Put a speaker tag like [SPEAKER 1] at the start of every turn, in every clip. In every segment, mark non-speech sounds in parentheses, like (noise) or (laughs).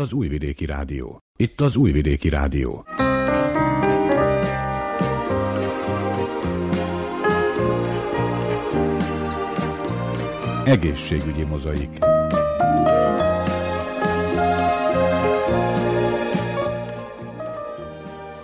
[SPEAKER 1] Az Újvidéki Rádió. Itt az Újvidéki Rádió. Egészségügyi mozaik.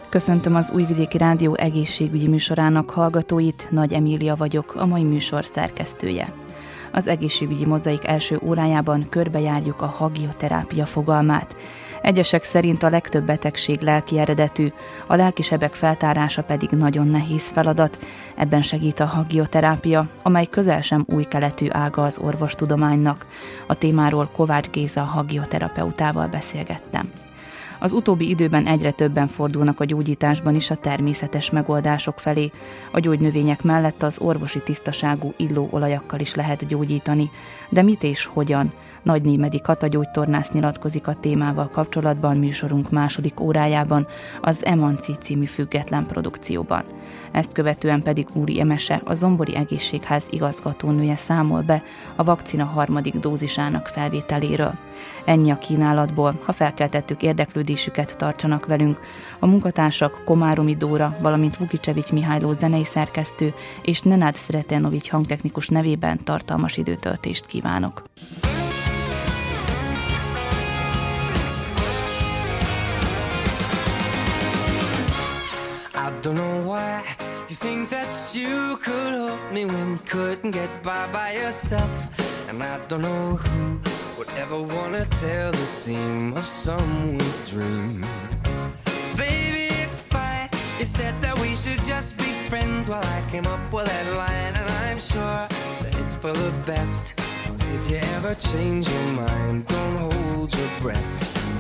[SPEAKER 2] Köszöntöm az Újvidéki Rádió egészségügyi műsorának hallgatóit, Nagy Emília vagyok, a mai műsor szerkesztője. Az egészségügyi mozaik első órájában körbejárjuk a hagioterápia fogalmát. Egyesek szerint a legtöbb betegség lelki eredetű, a lelkisebek feltárása pedig nagyon nehéz feladat. Ebben segít a hagioterápia, amely közel sem új keletű ága az orvostudománynak. A témáról Kovács Géza hagioterapeutával beszélgettem. Az utóbbi időben egyre többen fordulnak a gyógyításban is a természetes megoldások felé. A gyógynövények mellett az orvosi tisztaságú illóolajakkal is lehet gyógyítani. De mit és hogyan? Nagy Némedi Kata gyógytornász nyilatkozik a témával kapcsolatban műsorunk második órájában, az Emanci című független produkcióban. Ezt követően pedig Úri Emese, a Zombori Egészségház igazgatónője számol be a vakcina harmadik dózisának felvételéről. Ennyi a kínálatból, ha felkeltettük érdeklődésüket, tartsanak velünk. A munkatársak Komáromi Dóra, valamint Vukicsevics Mihályló zenei szerkesztő és Nenád Sretenovics hangtechnikus nevében tartalmas időtöltést kívánok. You think that you could help me when you couldn't get by by yourself. And I don't know who would ever wanna tell the seam of someone's dream. Baby, it's fine. You said that we should just be friends while I came up with that line, and I'm sure that it's for the best. If you ever change your mind, don't hold your breath.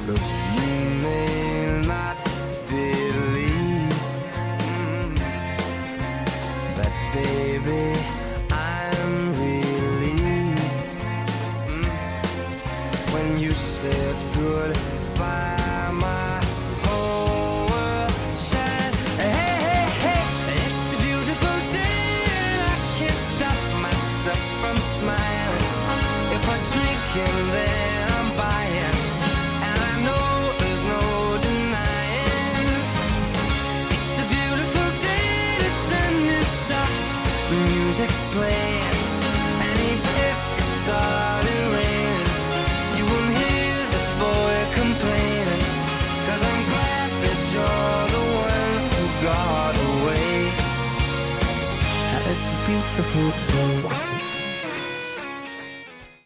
[SPEAKER 2] Look, you may baby.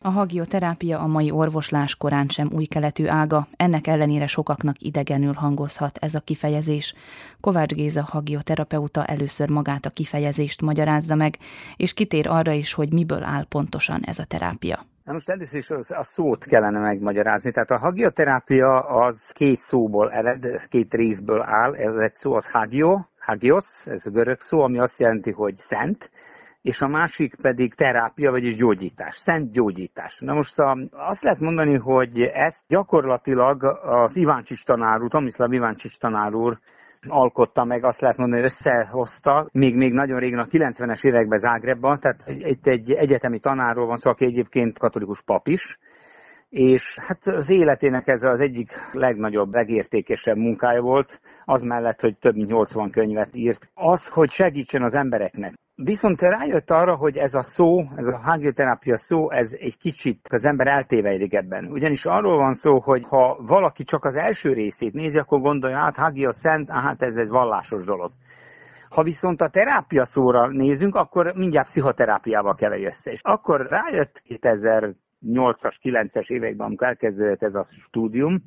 [SPEAKER 2] A hagioterápia a mai orvoslás korán sem új keletű ága, ennek ellenére sokaknak idegenül hangozhat ez a kifejezés. Kovács Géza hagioterapeuta először magát a kifejezést magyarázza meg, és kitér arra is, hogy miből áll pontosan ez a terápia.
[SPEAKER 3] Na most először is a szót kellene megmagyarázni. Tehát a hagioterápia az két szóból ered, két részből áll. Ez egy szó az hagio, hagios, ez a görög szó, ami azt jelenti, hogy szent, és a másik pedig terápia, vagyis gyógyítás, szent gyógyítás. Na most a, azt lehet mondani, hogy ezt gyakorlatilag az Iváncsics tanár úr, Tomislav Iváncsics tanár úr alkotta meg, azt lehet mondani, hogy összehozta, még, még nagyon régen a 90-es években Zágrebban, tehát itt egy egyetemi tanárról van szó, aki egyébként katolikus pap is, és hát az életének ez az egyik legnagyobb, legértékesebb munkája volt, az mellett, hogy több mint 80 könyvet írt. Az, hogy segítsen az embereknek. Viszont rájött arra, hogy ez a szó, ez a hagioterápia szó, ez egy kicsit az ember eltévejlik ebben. Ugyanis arról van szó, hogy ha valaki csak az első részét nézi, akkor gondolja, hát hagia szent, hát ez egy vallásos dolog. Ha viszont a terápia szóra nézünk, akkor mindjárt pszichoterápiával keverj össze. És akkor rájött 2008-as, 9-es években, amikor elkezdődött ez a stúdium,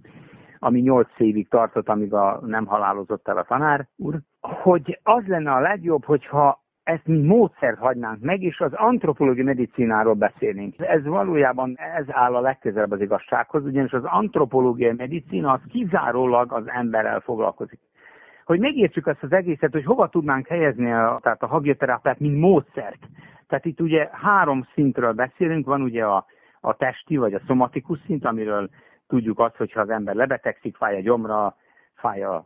[SPEAKER 3] ami 8 évig tartott, amíg a, nem halálozott el a tanár úr, hogy az lenne a legjobb, hogyha ezt mi módszert hagynánk meg, és az antropológiai medicináról beszélnénk. Ez valójában ez áll a legközelebb az igazsághoz, ugyanis az antropológiai medicina az kizárólag az emberrel foglalkozik. Hogy megértsük ezt az egészet, hogy hova tudnánk helyezni a, tehát a hagioterápiát, mint módszert. Tehát itt ugye három szintről beszélünk, van ugye a, a testi vagy a szomatikus szint, amiről tudjuk azt, hogyha az ember lebetegszik, fáj a gyomra, fáj a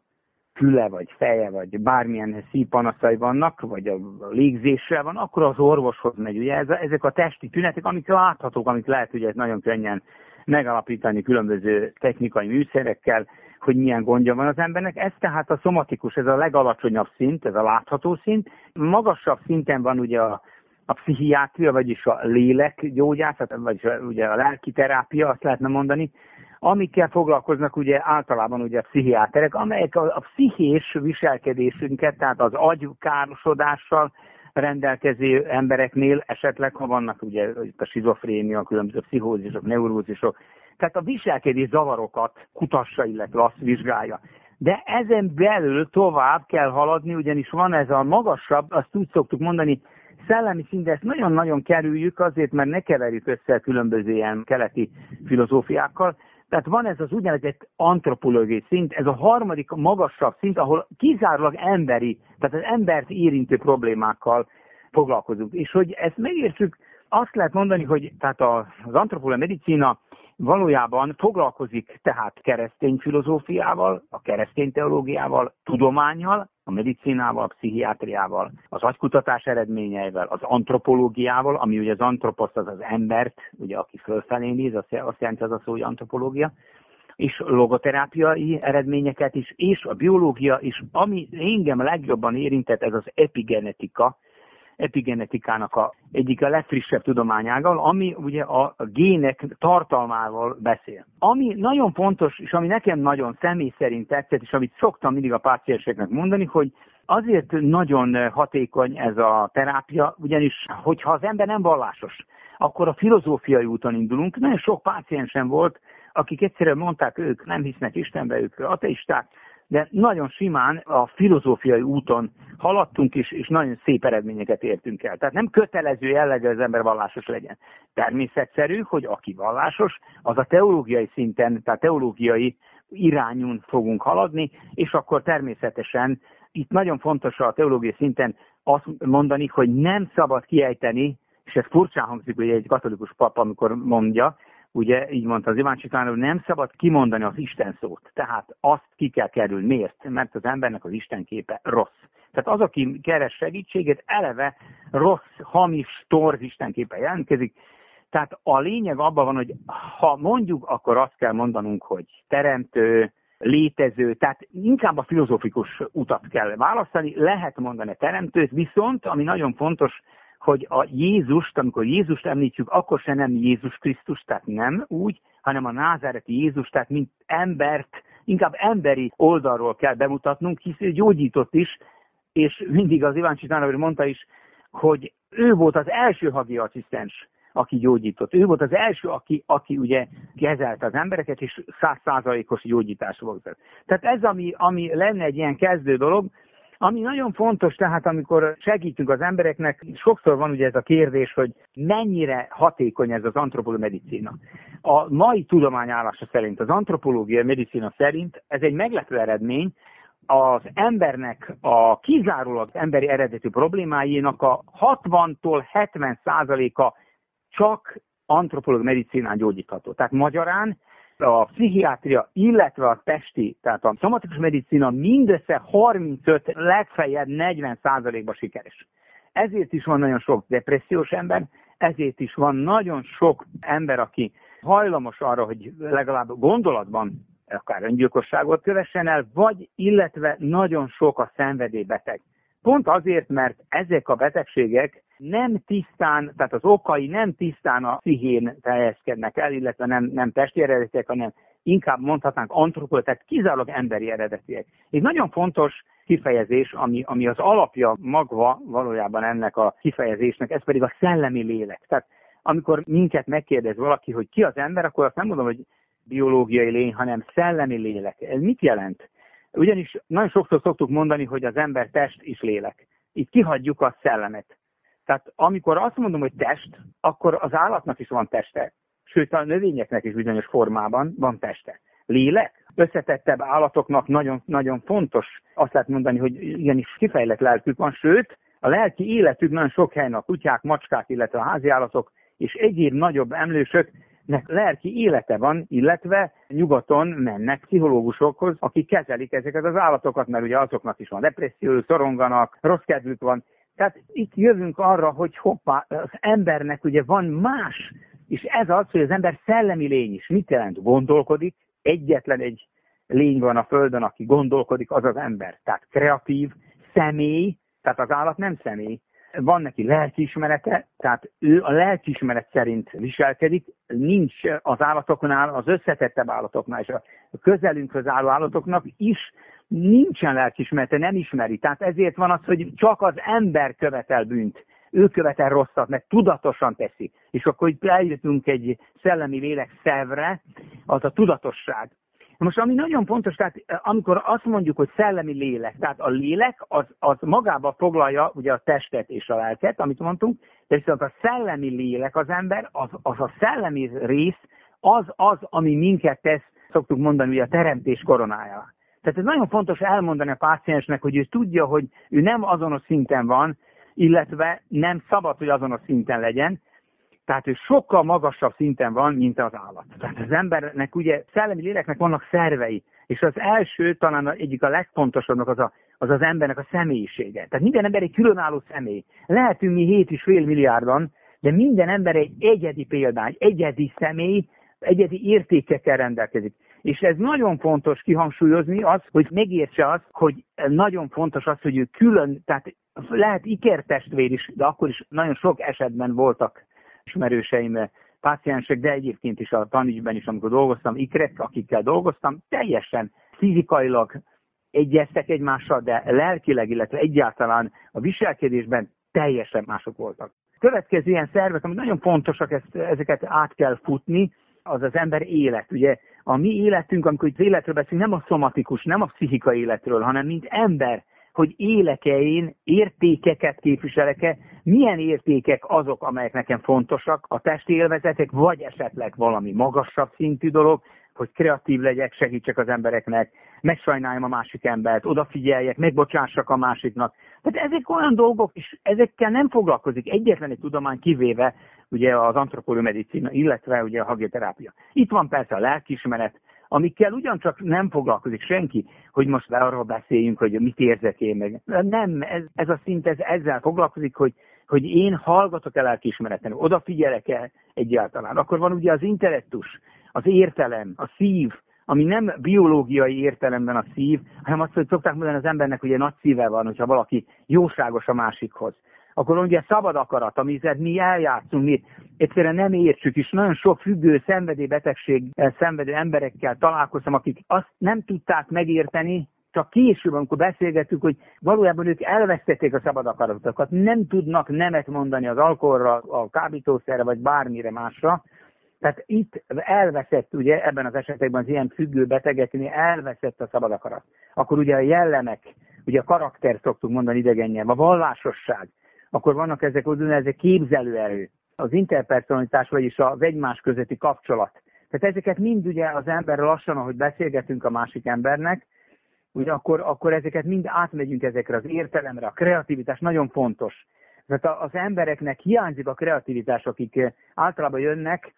[SPEAKER 3] füle, vagy feje, vagy bármilyen szívpanaszai vannak, vagy a légzéssel van, akkor az orvoshoz megy. Ugye ez, ezek a testi tünetek, amik láthatók, amik lehet ugye nagyon könnyen megalapítani különböző technikai műszerekkel, hogy milyen gondja van az embernek. Ez tehát a szomatikus, ez a legalacsonyabb szint, ez a látható szint. Magasabb szinten van ugye a, a pszichiátria, vagyis a lélekgyógyászat, vagyis a, ugye a lelki terápia, azt lehetne mondani, amikkel foglalkoznak ugye általában ugye a pszichiáterek, amelyek a, a pszichés viselkedésünket, tehát az agykárosodással rendelkező embereknél esetleg, ha vannak ugye a schizofrénia, különböző pszichózisok, neurózisok, tehát a viselkedés zavarokat kutassa, illetve azt vizsgálja. De ezen belül tovább kell haladni, ugyanis van ez a magasabb, azt úgy szoktuk mondani, szellemi szint, ezt nagyon-nagyon kerüljük azért, mert ne keverjük össze különböző ilyen keleti filozófiákkal, tehát van ez az úgynevezett antropológiai szint, ez a harmadik magasabb szint, ahol kizárólag emberi, tehát az embert érintő problémákkal foglalkozunk. És hogy ezt megértsük, azt lehet mondani, hogy tehát az antropológia medicína valójában foglalkozik tehát keresztény filozófiával, a keresztény teológiával, tudományjal, a medicinával, a pszichiátriával, az agykutatás eredményeivel, az antropológiával, ami ugye az antroposz az az embert, ugye aki fölfelé néz, azt jelenti az a szó, hogy antropológia, és logoterápiai eredményeket is, és a biológia is, ami engem legjobban érintett, ez az epigenetika, epigenetikának a egyik a legfrissebb tudományágal, ami ugye a gének tartalmával beszél. Ami nagyon fontos, és ami nekem nagyon személy szerint tetszett, és amit szoktam mindig a pácienseknek mondani, hogy azért nagyon hatékony ez a terápia, ugyanis, hogyha az ember nem vallásos, akkor a filozófiai úton indulunk. Nagyon sok páciensem volt, akik egyszerűen mondták, ők nem hisznek Istenbe, ők ateisták, de nagyon simán a filozófiai úton haladtunk is, és nagyon szép eredményeket értünk el. Tehát nem kötelező jellegű az ember vallásos legyen. Természetszerű, hogy aki vallásos, az a teológiai szinten, tehát teológiai irányún fogunk haladni, és akkor természetesen itt nagyon fontos a teológiai szinten azt mondani, hogy nem szabad kiejteni, és ez furcsán hangzik, hogy egy katolikus pap, amikor mondja, ugye így mondta az Iván Csikán, hogy nem szabad kimondani az Isten szót. Tehát azt ki kell kerülni. Miért? Mert az embernek az Isten képe rossz. Tehát az, aki keres segítséget, eleve rossz, hamis, torz Isten képe jelentkezik. Tehát a lényeg abban van, hogy ha mondjuk, akkor azt kell mondanunk, hogy teremtő, létező, tehát inkább a filozófikus utat kell választani, lehet mondani a teremtőt, viszont, ami nagyon fontos, hogy a Jézust, amikor Jézust említjük, akkor se nem Jézus Krisztus, tehát nem úgy, hanem a názáreti Jézus, tehát mint embert, inkább emberi oldalról kell bemutatnunk, hisz ő gyógyított is, és mindig az Iván Csitánov mondta is, hogy ő volt az első hagi asszisztens, aki gyógyított. Ő volt az első, aki, aki ugye kezelte az embereket, és százszázalékos gyógyítás volt. Tehát ez, ami, ami lenne egy ilyen kezdő dolog, ami nagyon fontos, tehát amikor segítünk az embereknek, sokszor van ugye ez a kérdés, hogy mennyire hatékony ez az antropológia medicina. A mai tudományállása szerint, az antropológia medicina szerint ez egy meglepő eredmény, az embernek a kizárólag emberi eredetű problémáinak a 60-tól 70 százaléka csak antropológ medicinán gyógyítható. Tehát magyarán a pszichiátria, illetve a testi, tehát a szomatikus medicina mindössze 35, legfeljebb 40 százalékban sikeres. Ezért is van nagyon sok depressziós ember, ezért is van nagyon sok ember, aki hajlamos arra, hogy legalább gondolatban akár öngyilkosságot kövessen el, vagy illetve nagyon sok a szenvedélybeteg. Pont azért, mert ezek a betegségek nem tisztán, tehát az okai nem tisztán a pszichén teljeskednek el, illetve nem, nem testi eredetiek, hanem inkább mondhatnánk antropol, tehát kizárólag emberi eredetiek. Egy nagyon fontos kifejezés, ami, ami az alapja magva valójában ennek a kifejezésnek, ez pedig a szellemi lélek. Tehát amikor minket megkérdez valaki, hogy ki az ember, akkor azt nem mondom, hogy biológiai lény, hanem szellemi lélek. Ez mit jelent? Ugyanis nagyon sokszor szoktuk mondani, hogy az ember test és lélek. Itt kihagyjuk a szellemet. Tehát amikor azt mondom, hogy test, akkor az állatnak is van teste. Sőt, a növényeknek is bizonyos formában van teste. Lélek? Összetettebb állatoknak nagyon, nagyon fontos azt lehet mondani, hogy igenis kifejlett lelkük van, sőt, a lelki életük nagyon sok helyen a kutyák, macskák, illetve a háziállatok és egyéb nagyobb emlősök nek lelki élete van, illetve nyugaton mennek pszichológusokhoz, akik kezelik ezeket az állatokat, mert ugye azoknak is van depresszió, szoronganak, rossz kedvük van. Tehát itt jövünk arra, hogy hoppá, az embernek ugye van más És ez az, hogy az ember szellemi lény is. Mit jelent? Gondolkodik, egyetlen egy lény van a Földön, aki gondolkodik, az az ember. Tehát kreatív, személy, tehát az állat nem személy. Van neki lelkiismerete, tehát ő a lelkiismeret szerint viselkedik, nincs az állatoknál, az összetettebb állatoknál és a közelünkhöz álló állatoknak is nincsen lelkismerete, nem ismeri. Tehát ezért van az, hogy csak az ember követel bűnt. Ő követel rosszat, mert tudatosan teszi. És akkor itt eljutunk egy szellemi lélek szervre, az a tudatosság. Most ami nagyon fontos, tehát amikor azt mondjuk, hogy szellemi lélek, tehát a lélek az, az magába foglalja ugye a testet és a lelket, amit mondtunk, de viszont a szellemi lélek az ember, az, az a szellemi rész, az az, ami minket tesz, szoktuk mondani, ugye a teremtés koronája. Tehát ez nagyon fontos elmondani a páciensnek, hogy ő tudja, hogy ő nem azonos szinten van, illetve nem szabad, hogy azonos szinten legyen, tehát ő sokkal magasabb szinten van, mint az állat. Tehát az embernek ugye szellemi léleknek vannak szervei, és az első, talán egyik a legfontosabbnak az, a, az az embernek a személyisége. Tehát minden ember egy különálló személy. Lehetünk mi 7,5 milliárdan, de minden ember egy egyedi példány, egyedi személy, egyedi értékekkel rendelkezik. És ez nagyon fontos kihangsúlyozni az, hogy megértse az, hogy nagyon fontos az, hogy ő külön, tehát lehet ikertestvér is, de akkor is nagyon sok esetben voltak ismerőseim, páciensek, de egyébként is a tanícsben is, amikor dolgoztam, ikrek, akikkel dolgoztam, teljesen fizikailag egyeztek egymással, de lelkileg, illetve egyáltalán a viselkedésben teljesen mások voltak. Következő ilyen szervek, ami nagyon fontosak, ezt, ezeket át kell futni, az az ember élet. Ugye a mi életünk, amikor az életről beszélünk, nem a szomatikus, nem a pszichikai életről, hanem mint ember hogy éleke én, értékeket képviselek-e, milyen értékek azok, amelyek nekem fontosak, a testi élvezetek, vagy esetleg valami magasabb szintű dolog, hogy kreatív legyek, segítsek az embereknek, megsajnáljam a másik embert, odafigyeljek, megbocsássak a másiknak. Tehát ezek olyan dolgok, és ezekkel nem foglalkozik egyetlen egy tudomány kivéve ugye az antropolómedicina, illetve ugye a hagioterápia. Itt van persze a lelkismeret, amikkel ugyancsak nem foglalkozik senki, hogy most arról beszéljünk, hogy mit érzek én meg. Nem, ez, ez a szint ez, ezzel foglalkozik, hogy, hogy én hallgatok el lelkiismereten, odafigyelek el egyáltalán. Akkor van ugye az intellektus, az értelem, a szív, ami nem biológiai értelemben a szív, hanem azt, hogy szokták mondani az embernek, hogy egy nagy szíve van, hogyha valaki jóságos a másikhoz akkor ugye szabad akarat, amit mi eljátszunk, mi egyszerűen nem értsük, és nagyon sok függő szenvedélybetegség szenvedő emberekkel találkoztam, akik azt nem tudták megérteni, csak később, amikor beszélgettük, hogy valójában ők elvesztették a szabad akaratokat, nem tudnak nemet mondani az alkoholra, a kábítószerre, vagy bármire másra. Tehát itt elveszett, ugye ebben az esetekben az ilyen függő betegeknél elveszett a szabad akarat. Akkor ugye a jellemek, ugye a karakter szoktuk mondani idegennyelv, a vallásosság, akkor vannak ezek úgynevezett képzelőerő, az interpersonalitás, vagyis az egymás közötti kapcsolat. Tehát ezeket mind ugye az ember lassan, ahogy beszélgetünk a másik embernek, ugye akkor, akkor ezeket mind átmegyünk ezekre az értelemre, a kreativitás nagyon fontos. Tehát az embereknek hiányzik a kreativitás, akik általában jönnek,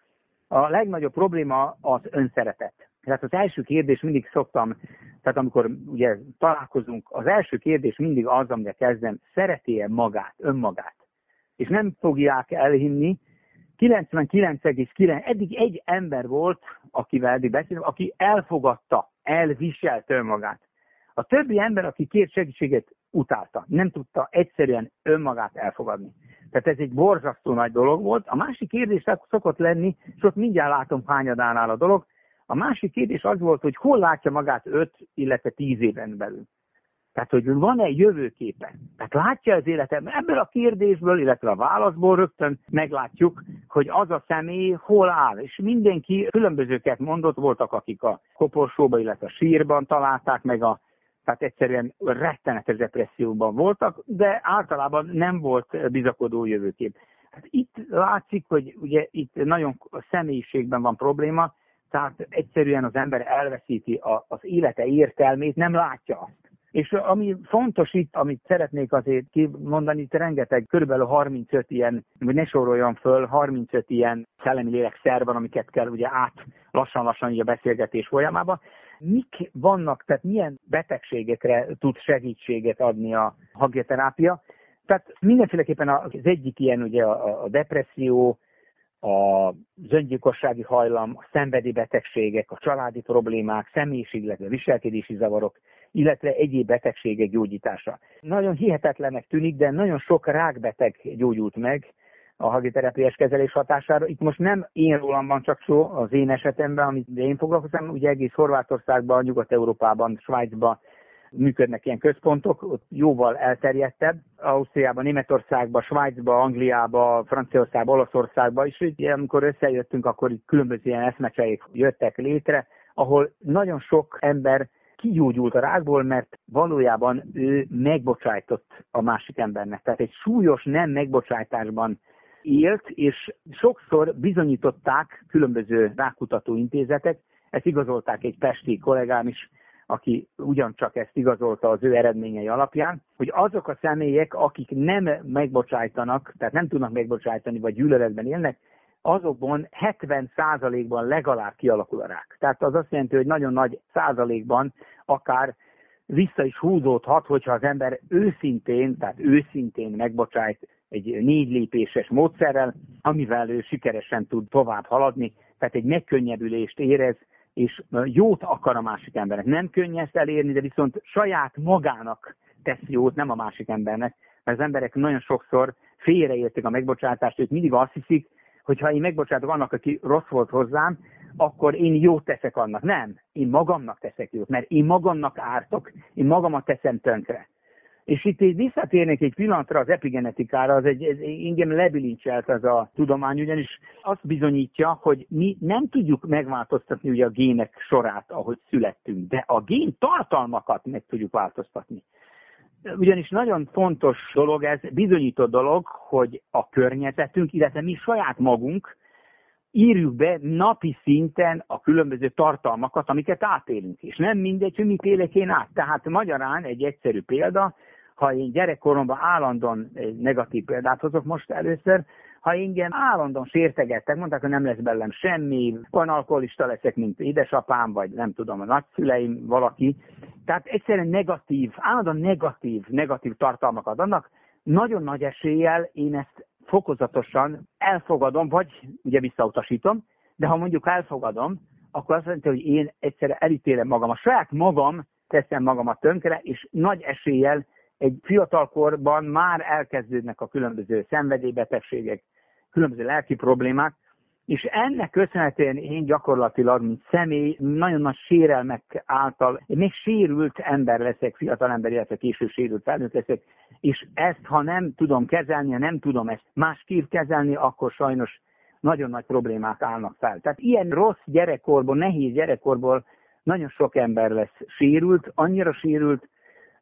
[SPEAKER 3] a legnagyobb probléma az önszeretet. Tehát az első kérdés mindig szoktam, tehát amikor ugye találkozunk, az első kérdés mindig az, amire kezdem, szereti-e magát, önmagát? És nem fogják elhinni, 99,9, eddig egy ember volt, akivel eddig beszélünk, aki elfogadta, elviselte önmagát. A többi ember, aki kért segítséget, utálta. Nem tudta egyszerűen önmagát elfogadni. Tehát ez egy borzasztó nagy dolog volt. A másik kérdés szokott lenni, és ott mindjárt látom hányadánál a dolog, a másik kérdés az volt, hogy hol látja magát 5, illetve 10 éven belül. Tehát, hogy van-e jövőképe? Tehát látja az életem? Ebből a kérdésből, illetve a válaszból rögtön meglátjuk, hogy az a személy hol áll. És mindenki különbözőket mondott, voltak, akik a koporsóba, illetve a sírban találták meg a tehát egyszerűen rettenetes depresszióban voltak, de általában nem volt bizakodó jövőkép. Hát itt látszik, hogy ugye itt nagyon a személyiségben van probléma, tehát egyszerűen az ember elveszíti a, az élete értelmét, nem látja azt. És ami fontos itt, amit szeretnék azért kimondani, itt rengeteg, körülbelül 35 ilyen, vagy ne soroljam föl, 35 ilyen szellemi lélekszer van, amiket kell ugye át lassan-lassan a beszélgetés folyamában. Mik vannak, tehát milyen betegségekre tud segítséget adni a hagioterápia? Tehát mindenféleképpen az egyik ilyen ugye a depresszió, a öngyilkossági hajlam, a szenvedélybetegségek, a családi problémák, személyiség, illetve viselkedési zavarok, illetve egyéb betegségek gyógyítása. Nagyon hihetetlenek tűnik, de nagyon sok rákbeteg gyógyult meg a hagiterápiás kezelés hatására. Itt most nem én rólam van csak szó az én esetemben, amit én foglalkozom, ugye egész Horvátországban, Nyugat-Európában, Svájcban működnek ilyen központok, ott jóval elterjedtebb. Ausztriában, Németországban, Svájcban, Angliában, Franciaországban, Olaszországban is, így, amikor összejöttünk, akkor itt különböző ilyen eszmecseik jöttek létre, ahol nagyon sok ember kigyógyult a rákból, mert valójában ő megbocsájtott a másik embernek. Tehát egy súlyos nem megbocsájtásban élt, és sokszor bizonyították különböző rákutató intézetek, ezt igazolták egy pesti kollégám is, aki ugyancsak ezt igazolta az ő eredményei alapján, hogy azok a személyek, akik nem megbocsájtanak, tehát nem tudnak megbocsájtani, vagy gyűlöletben élnek, azokban 70%-ban legalább kialakul a rák. Tehát az azt jelenti, hogy nagyon nagy százalékban akár vissza is húzódhat, hogyha az ember őszintén, tehát őszintén megbocsájt egy négy lépéses módszerrel, amivel ő sikeresen tud tovább haladni, tehát egy megkönnyebbülést érez, és jót akar a másik embernek. Nem könnyű ezt elérni, de viszont saját magának tesz jót, nem a másik embernek, mert az emberek nagyon sokszor félreértik a megbocsátást, ők mindig azt hiszik, hogy ha én megbocsátok annak, aki rossz volt hozzám, akkor én jót teszek annak. Nem, én magamnak teszek jót, mert én magamnak ártok, én magamat teszem tönkre. És itt így visszatérnék egy pillanatra az epigenetikára, az egy, engem lebilincselt ez a tudomány, ugyanis azt bizonyítja, hogy mi nem tudjuk megváltoztatni ugye a gének sorát, ahogy születtünk, de a gén tartalmakat meg tudjuk változtatni. Ugyanis nagyon fontos dolog ez, bizonyított dolog, hogy a környezetünk, illetve mi saját magunk írjuk be napi szinten a különböző tartalmakat, amiket átélünk. És nem mindegy, hogy mit élek én át. Tehát magyarán egy egyszerű példa, ha én gyerekkoromban állandóan negatív példát hozok most először, ha engem állandóan sértegettek, mondták, hogy nem lesz belem semmi, olyan alkoholista leszek, mint édesapám, vagy nem tudom, a nagyszüleim, valaki. Tehát egyszerűen negatív, állandóan negatív, negatív tartalmakat adnak, nagyon nagy eséllyel én ezt fokozatosan elfogadom, vagy ugye visszautasítom, de ha mondjuk elfogadom, akkor azt jelenti, hogy én egyszerre elítélem magam, a saját magam teszem magamat tönkre, és nagy eséllyel egy fiatalkorban már elkezdődnek a különböző szenvedélybetegségek, különböző lelki problémák, és ennek köszönhetően én gyakorlatilag, mint személy, nagyon nagy sérelmek által, még sérült ember leszek, fiatal ember, illetve később sérült felnőtt leszek, és ezt, ha nem tudom kezelni, ha nem tudom ezt másképp kezelni, akkor sajnos nagyon nagy problémák állnak fel. Tehát ilyen rossz gyerekkorból, nehéz gyerekkorból nagyon sok ember lesz sérült, annyira sérült,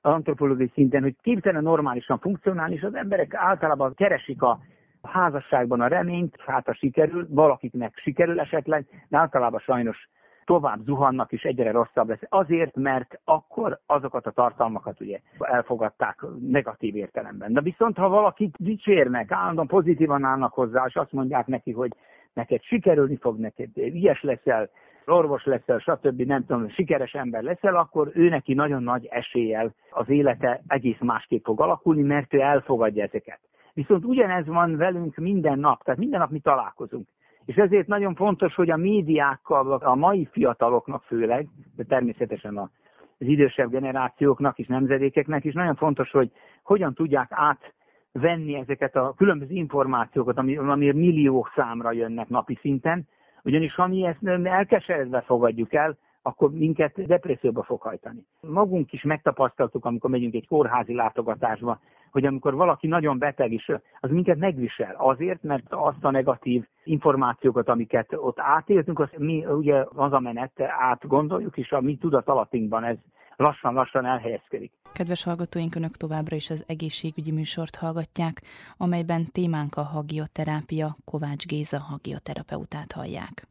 [SPEAKER 3] antropológiai szinten, hogy képtelen normálisan funkcionálni, és az emberek általában keresik a házasságban a reményt, hát a sikerül, valakiknek sikerül esetleg, de általában sajnos tovább zuhannak, és egyre rosszabb lesz. Azért, mert akkor azokat a tartalmakat ugye elfogadták negatív értelemben. De viszont, ha valakit dicsérnek, állandóan pozitívan állnak hozzá, és azt mondják neki, hogy neked sikerülni fog, neked ilyes leszel, orvos leszel, stb. nem tudom, sikeres ember leszel, akkor ő neki nagyon nagy eséllyel az élete egész másképp fog alakulni, mert ő elfogadja ezeket. Viszont ugyanez van velünk minden nap, tehát minden nap mi találkozunk. És ezért nagyon fontos, hogy a médiákkal, a mai fiataloknak főleg, de természetesen az idősebb generációknak és nemzedékeknek is nagyon fontos, hogy hogyan tudják átvenni ezeket a különböző információkat, ami, ami millió számra jönnek napi szinten, ugyanis ha mi ezt elkeseredve fogadjuk el, akkor minket depresszióba fog hajtani. Magunk is megtapasztaltuk, amikor megyünk egy kórházi látogatásba, hogy amikor valaki nagyon beteg is, az minket megvisel. Azért, mert azt a negatív információkat, amiket ott átéltünk, az mi ugye az a menet átgondoljuk, és a mi tudatalatinkban ez lassan-lassan elhelyezkedik.
[SPEAKER 2] Kedves hallgatóink, Önök továbbra is az egészségügyi műsort hallgatják, amelyben témánk a hagioterápia, Kovács Géza hagioterapeutát hallják.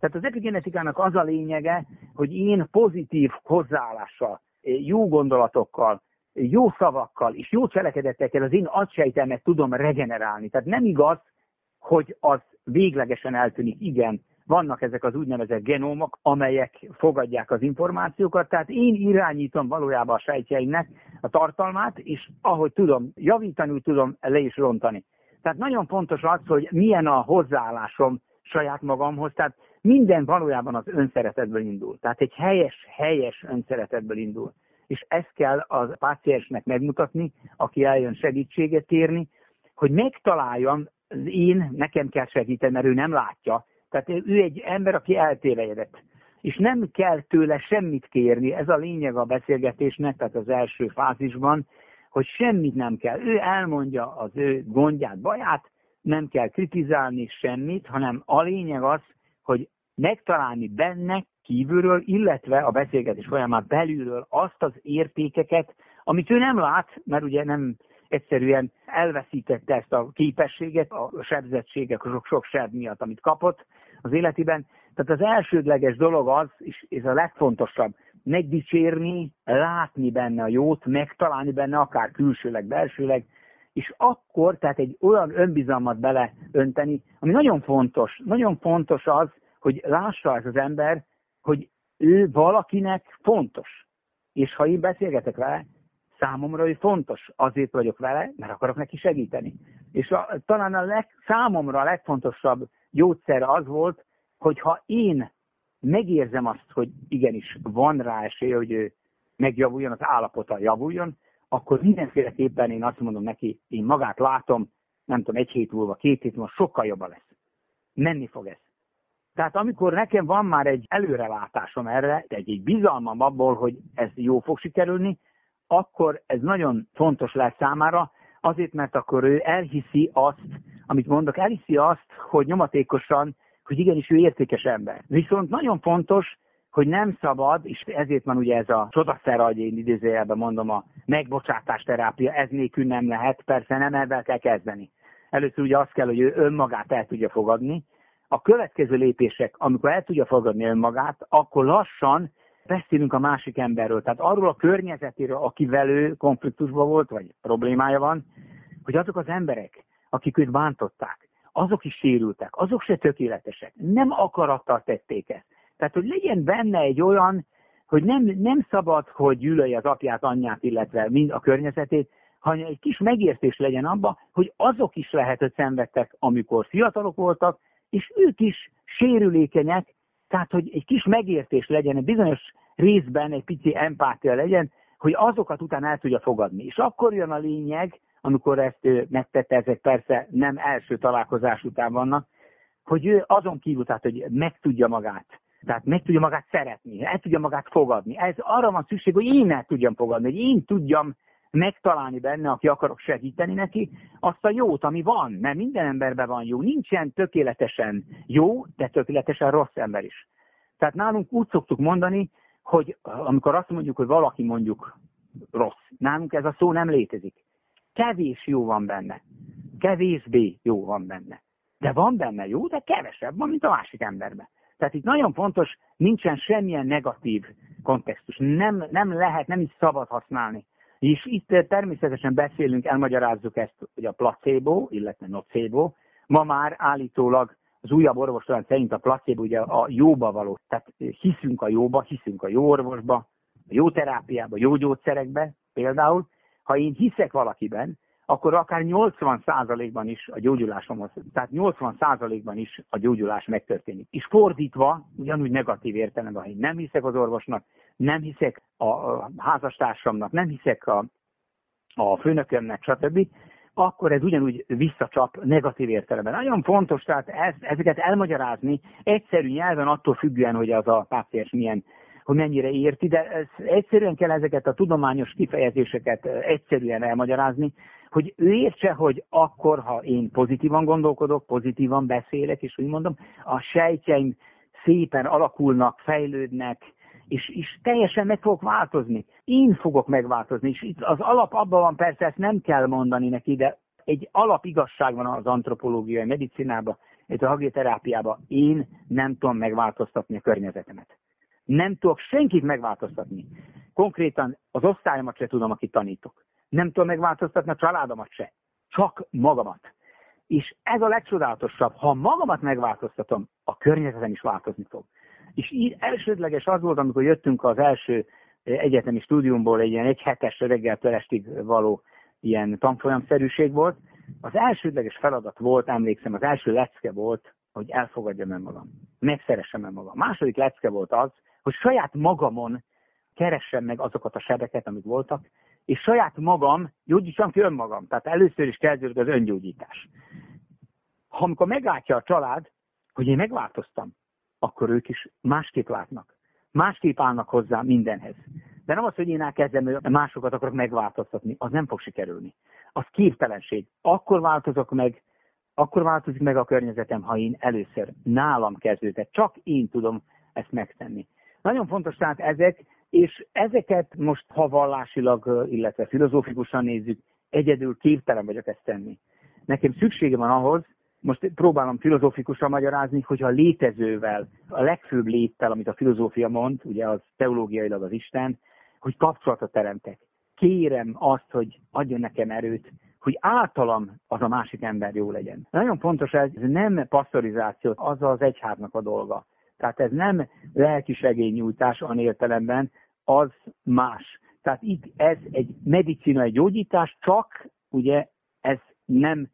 [SPEAKER 3] Tehát az epigenetikának az a lényege, hogy én pozitív hozzáállással, jó gondolatokkal, jó szavakkal és jó cselekedetekkel az én agysejtemet tudom regenerálni. Tehát nem igaz, hogy az véglegesen eltűnik. Igen, vannak ezek az úgynevezett genómok, amelyek fogadják az információkat, tehát én irányítom valójában a sejtjeimnek a tartalmát, és ahogy tudom javítani, úgy tudom le is rontani. Tehát nagyon fontos az, hogy milyen a hozzáállásom saját magamhoz, tehát minden valójában az önszeretetből indul. Tehát egy helyes, helyes önszeretetből indul. És ezt kell a páciensnek megmutatni, aki eljön segítséget kérni, hogy megtaláljam, én, nekem kell segíteni, mert ő nem látja. Tehát ő egy ember, aki eltévejedett. És nem kell tőle semmit kérni, ez a lényeg a beszélgetésnek, tehát az első fázisban, hogy semmit nem kell. Ő elmondja az ő gondját, baját, nem kell kritizálni semmit, hanem a lényeg az, hogy megtalálni benne kívülről, illetve a beszélgetés folyamán belülről azt az értékeket, amit ő nem lát, mert ugye nem egyszerűen elveszítette ezt a képességet a sebzettségek, sok, sok seb miatt, amit kapott az életében. Tehát az elsődleges dolog az, és ez a legfontosabb, megdicsérni, látni benne a jót, megtalálni benne akár külsőleg, belsőleg, és akkor, tehát egy olyan önbizalmat beleönteni, ami nagyon fontos, nagyon fontos az, hogy lássa ez az ember, hogy ő valakinek fontos. És ha én beszélgetek vele, számomra ő fontos. Azért vagyok vele, mert akarok neki segíteni. És a, talán a leg, számomra a legfontosabb gyógyszer az volt, hogy ha én megérzem azt, hogy igenis van rá esély, hogy ő megjavuljon, az állapota javuljon, akkor mindenféleképpen én azt mondom neki, én magát látom, nem tudom, egy hét múlva, két hét múlva sokkal jobban lesz. Menni fog ez. Tehát amikor nekem van már egy előrelátásom erre, egy, egy bizalmam abból, hogy ez jó fog sikerülni, akkor ez nagyon fontos lesz számára, azért, mert akkor ő elhiszi azt, amit mondok, elhiszi azt, hogy nyomatékosan, hogy igenis ő értékes ember. Viszont nagyon fontos, hogy nem szabad, és ezért van ugye ez a csodaszer, ahogy én idézőjelben mondom, a megbocsátás terápia, ez nélkül nem lehet, persze nem ebben kell kezdeni. Először ugye az kell, hogy ő önmagát el tudja fogadni. A következő lépések, amikor el tudja fogadni önmagát, akkor lassan beszélünk a másik emberről, tehát arról a környezetéről, akivel ő konfliktusban volt, vagy problémája van, hogy azok az emberek, akik őt bántották, azok is sérültek, azok se tökéletesek, nem akarattal tették ezt. Tehát, hogy legyen benne egy olyan, hogy nem, nem szabad, hogy gyűlölje az apját, anyját, illetve mind a környezetét, hanem egy kis megértés legyen abba, hogy azok is lehet, hogy szenvedtek, amikor fiatalok voltak, és ők is sérülékenyek, tehát, hogy egy kis megértés legyen, egy bizonyos részben egy pici empátia legyen, hogy azokat utána el tudja fogadni. És akkor jön a lényeg, amikor ezt ő megtette, ezek persze nem első találkozás után vannak, hogy ő azon kívül, tehát, hogy meg tudja magát, tehát meg tudja magát szeretni, el tudja magát fogadni. Ez arra van szükség, hogy én el tudjam fogadni, hogy én tudjam megtalálni benne, aki akarok segíteni neki, azt a jót, ami van, mert minden emberben van jó. Nincsen tökéletesen jó, de tökéletesen rossz ember is. Tehát nálunk úgy szoktuk mondani, hogy amikor azt mondjuk, hogy valaki mondjuk rossz, nálunk ez a szó nem létezik. Kevés jó van benne. Kevésbé jó van benne. De van benne jó, de kevesebb van, mint a másik emberben. Tehát itt nagyon fontos, nincsen semmilyen negatív kontextus. Nem, nem lehet, nem is szabad használni. És itt természetesen beszélünk, elmagyarázzuk ezt, hogy a placebo, illetve nocebo, ma már állítólag az újabb orvostudomány szerint a placebo ugye a jóba való. Tehát hiszünk a jóba, hiszünk a jó orvosba, a jó terápiába, jó gyógyszerekbe például. Ha én hiszek valakiben, akkor akár 80%-ban is a gyógyulásomhoz, tehát 80%-ban is a gyógyulás megtörténik. És fordítva, ugyanúgy negatív értelemben, ha én nem hiszek az orvosnak, nem hiszek a házastársamnak, nem hiszek a, a főnökömnek, stb., akkor ez ugyanúgy visszacsap negatív értelemben. Nagyon fontos tehát ezt, ezeket elmagyarázni egyszerű nyelven attól függően, hogy az a páciens milyen hogy mennyire érti, de ez, egyszerűen kell ezeket a tudományos kifejezéseket egyszerűen elmagyarázni, hogy ő értse, hogy akkor, ha én pozitívan gondolkodok, pozitívan beszélek, és úgy mondom, a sejtjeim szépen alakulnak, fejlődnek, és, és teljesen meg fogok változni. Én fogok megváltozni, és itt az alap abban van, persze ezt nem kell mondani neki, de egy alapigazság van az antropológiai medicinában, ez a hagioterápiában. Én nem tudom megváltoztatni a környezetemet. Nem tudok senkit megváltoztatni. Konkrétan az osztályomat se tudom, akit tanítok. Nem tudom megváltoztatni a családomat se. Csak magamat. És ez a legcsodálatosabb. Ha magamat megváltoztatom, a környezetem is változni fog. És így elsődleges az volt, amikor jöttünk az első eh, egyetemi stúdiumból, egy ilyen egy hetes reggeltől estig való ilyen tanfolyamszerűség volt, Az elsődleges feladat volt, emlékszem, az első lecke volt, hogy elfogadjam el magam, megszeressem el magam. A második lecke volt az, hogy saját magamon keressem meg azokat a sebeket, amik voltak, és saját magam gyógyítsam ki önmagam. Tehát először is kezdődik az öngyógyítás. Ha amikor meglátja a család, hogy én megváltoztam, akkor ők is másképp látnak. Másképp állnak hozzá mindenhez. De nem az, hogy én elkezdem másokat akarok megváltoztatni, az nem fog sikerülni. Az képtelenség. Akkor változok meg, akkor változik meg a környezetem, ha én először nálam kezdődök. Csak én tudom ezt megtenni. Nagyon fontos tehát ezek, és ezeket most, ha vallásilag, illetve filozófikusan nézzük, egyedül képtelen vagyok ezt tenni. Nekem szüksége van ahhoz, most próbálom filozófikusan magyarázni, hogy a létezővel, a legfőbb léttel, amit a filozófia mond, ugye az teológiailag az Isten, hogy kapcsolatot teremtek. Kérem azt, hogy adjon nekem erőt, hogy általam az a másik ember jó legyen. Nagyon fontos ez, ez nem passzorizáció, az az egyháznak a dolga. Tehát ez nem lelki segélynyújtás an értelemben, az más. Tehát itt ez egy medicina, egy gyógyítás, csak ugye ez nem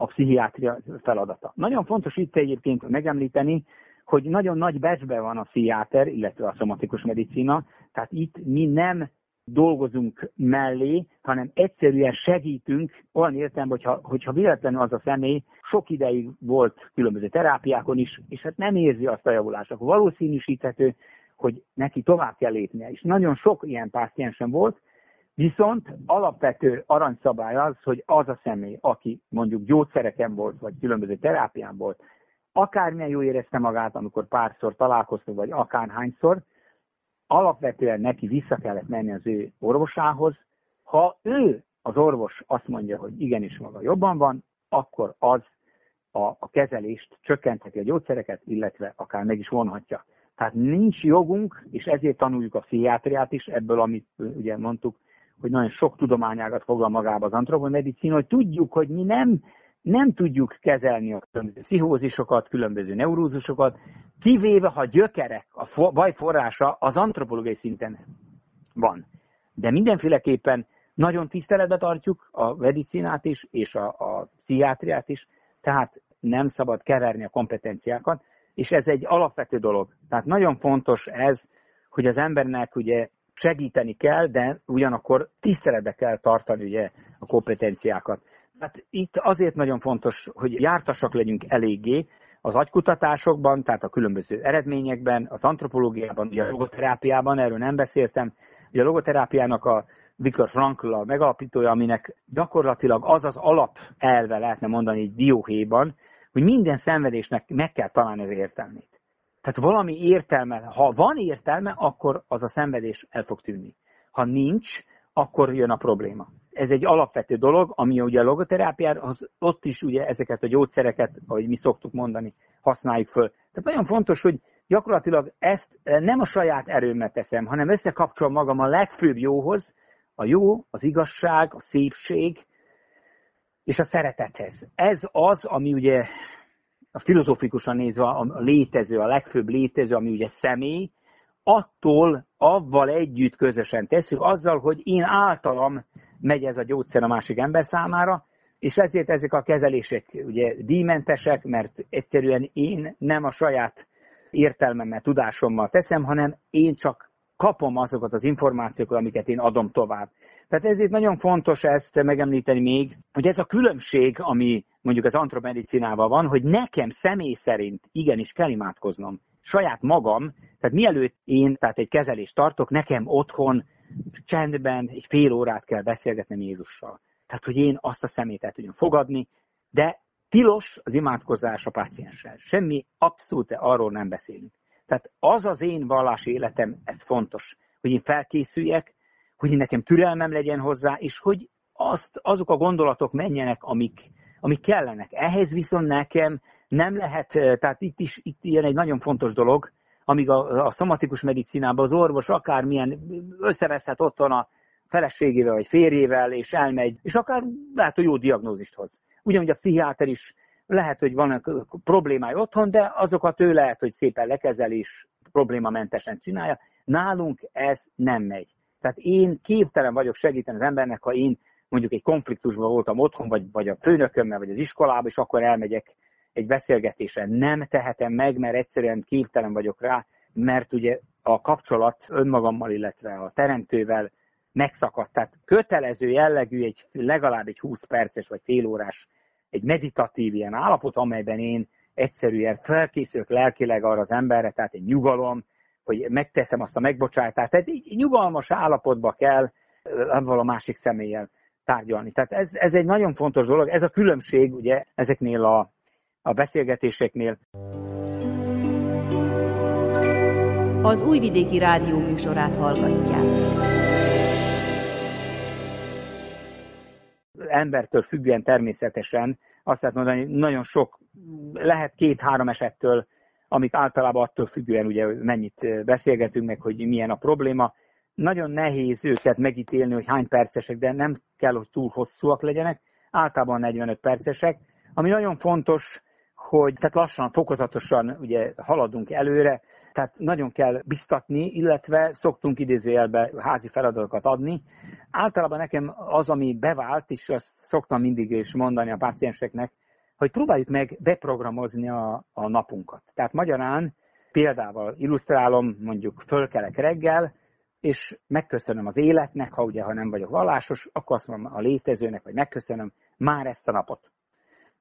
[SPEAKER 3] a pszichiátria feladata. Nagyon fontos itt egyébként megemlíteni, hogy nagyon nagy becsbe van a pszichiáter, illetve a szomatikus medicina, tehát itt mi nem dolgozunk mellé, hanem egyszerűen segítünk olyan értelemben, hogyha, hogyha véletlenül az a személy sok ideig volt különböző terápiákon is, és hát nem érzi azt a javulást, akkor valószínűsíthető, hogy neki tovább kell lépnie. És nagyon sok ilyen páciensem volt, viszont alapvető aranyszabály az, hogy az a személy, aki mondjuk gyógyszereken volt, vagy különböző terápián volt, akármilyen jó érezte magát, amikor párszor találkoztunk, vagy akárhányszor, alapvetően neki vissza kellett menni az ő orvosához. Ha ő, az orvos azt mondja, hogy igenis maga jobban van, akkor az a, a kezelést csökkentheti a gyógyszereket, illetve akár meg is vonhatja. Tehát nincs jogunk, és ezért tanuljuk a pszichiátriát is, ebből, amit ugye mondtuk, hogy nagyon sok tudományágat foglal magába az antropomedicina, hogy tudjuk, hogy mi nem, nem tudjuk kezelni a különböző pszichózisokat, különböző neurózusokat, kivéve, ha gyökerek, a baj forrása az antropológiai szinten van. De mindenféleképpen nagyon tiszteletbe tartjuk a medicinát is, és a, a pszichiátriát is, tehát nem szabad keverni a kompetenciákat, és ez egy alapvető dolog. Tehát nagyon fontos ez, hogy az embernek ugye segíteni kell, de ugyanakkor tiszteletbe kell tartani ugye a kompetenciákat. Hát itt azért nagyon fontos, hogy jártasak legyünk eléggé az agykutatásokban, tehát a különböző eredményekben, az antropológiában, ugye a logoterápiában, erről nem beszéltem, ugye a logoterápiának a Viktor Frankl a megalapítója, aminek gyakorlatilag az az alapelve lehetne mondani egy dióhéjban, hogy minden szenvedésnek meg kell találni az értelmét. Tehát valami értelme, ha van értelme, akkor az a szenvedés el fog tűnni. Ha nincs, akkor jön a probléma. Ez egy alapvető dolog, ami ugye a logoterápiára, az, ott is ugye ezeket a gyógyszereket, ahogy mi szoktuk mondani, használjuk föl. Tehát nagyon fontos, hogy gyakorlatilag ezt nem a saját erőmmel teszem, hanem összekapcsolom magam a legfőbb jóhoz, a jó, az igazság, a szépség és a szeretethez. Ez az, ami ugye a filozófikusan nézve a létező, a legfőbb létező, ami ugye személy, attól avval együtt közösen tesszük, azzal, hogy én általam megy ez a gyógyszer a másik ember számára, és ezért ezek a kezelések ugye díjmentesek, mert egyszerűen én nem a saját értelmemmel, tudásommal teszem, hanem én csak kapom azokat az információkat, amiket én adom tovább. Tehát ezért nagyon fontos ezt megemlíteni még, hogy ez a különbség, ami mondjuk az antropomedicinával van, hogy nekem személy szerint igenis kell imádkoznom. Saját magam, tehát mielőtt én tehát egy kezelést tartok, nekem otthon csendben egy fél órát kell beszélgetnem Jézussal. Tehát, hogy én azt a szemét el tudjam fogadni, de tilos az imádkozás a pácienssel. Semmi abszolút arról nem beszélünk. Tehát az az én vallási életem, ez fontos, hogy én felkészüljek, hogy nekem türelmem legyen hozzá, és hogy azt, azok a gondolatok menjenek, amik, amik kellenek. Ehhez viszont nekem nem lehet, tehát itt is itt ilyen egy nagyon fontos dolog, amíg a, a szomatikus medicinában az orvos akármilyen összeveszhet otthon a feleségével vagy férjével, és elmegy, és akár lehet, hogy jó diagnózist hoz. Ugyanúgy a pszichiáter is lehet, hogy vannak problémái otthon, de azokat ő lehet, hogy szépen lekezel és problémamentesen csinálja. Nálunk ez nem megy. Tehát én képtelen vagyok segíteni az embernek, ha én mondjuk egy konfliktusban voltam otthon, vagy, vagy a főnökömmel, vagy az iskolában, és akkor elmegyek egy beszélgetésre. Nem tehetem meg, mert egyszerűen képtelen vagyok rá, mert ugye a kapcsolat önmagammal, illetve a teremtővel megszakadt. Tehát kötelező jellegű egy legalább egy 20 perces vagy fél órás egy meditatív ilyen állapot, amelyben én egyszerűen felkészülök lelkileg arra az emberre, tehát egy nyugalom, hogy megteszem azt a megbocsátást. Tehát egy nyugalmas állapotba kell avval a másik személlyel tárgyalni. Tehát ez, ez egy nagyon fontos dolog, ez a különbség ugye ezeknél a, a beszélgetéseknél.
[SPEAKER 4] Az Újvidéki Rádió műsorát hallgatják.
[SPEAKER 3] Embertől függően természetesen azt lehet mondani, hogy nagyon sok, lehet két-három esettől, amit általában attól függően ugye mennyit beszélgetünk meg, hogy milyen a probléma. Nagyon nehéz őket megítélni, hogy hány percesek, de nem kell, hogy túl hosszúak legyenek, általában 45 percesek. Ami nagyon fontos, hogy tehát lassan, fokozatosan ugye haladunk előre, tehát nagyon kell biztatni, illetve szoktunk idézőjelbe házi feladatokat adni. Általában nekem az, ami bevált, és azt szoktam mindig is mondani a pácienseknek, hogy próbáljuk meg beprogramozni a, a napunkat. Tehát magyarán példával illusztrálom, mondjuk fölkelek reggel, és megköszönöm az életnek, ha ugye, ha nem vagyok vallásos, akkor azt mondom a létezőnek, vagy megköszönöm már ezt a napot.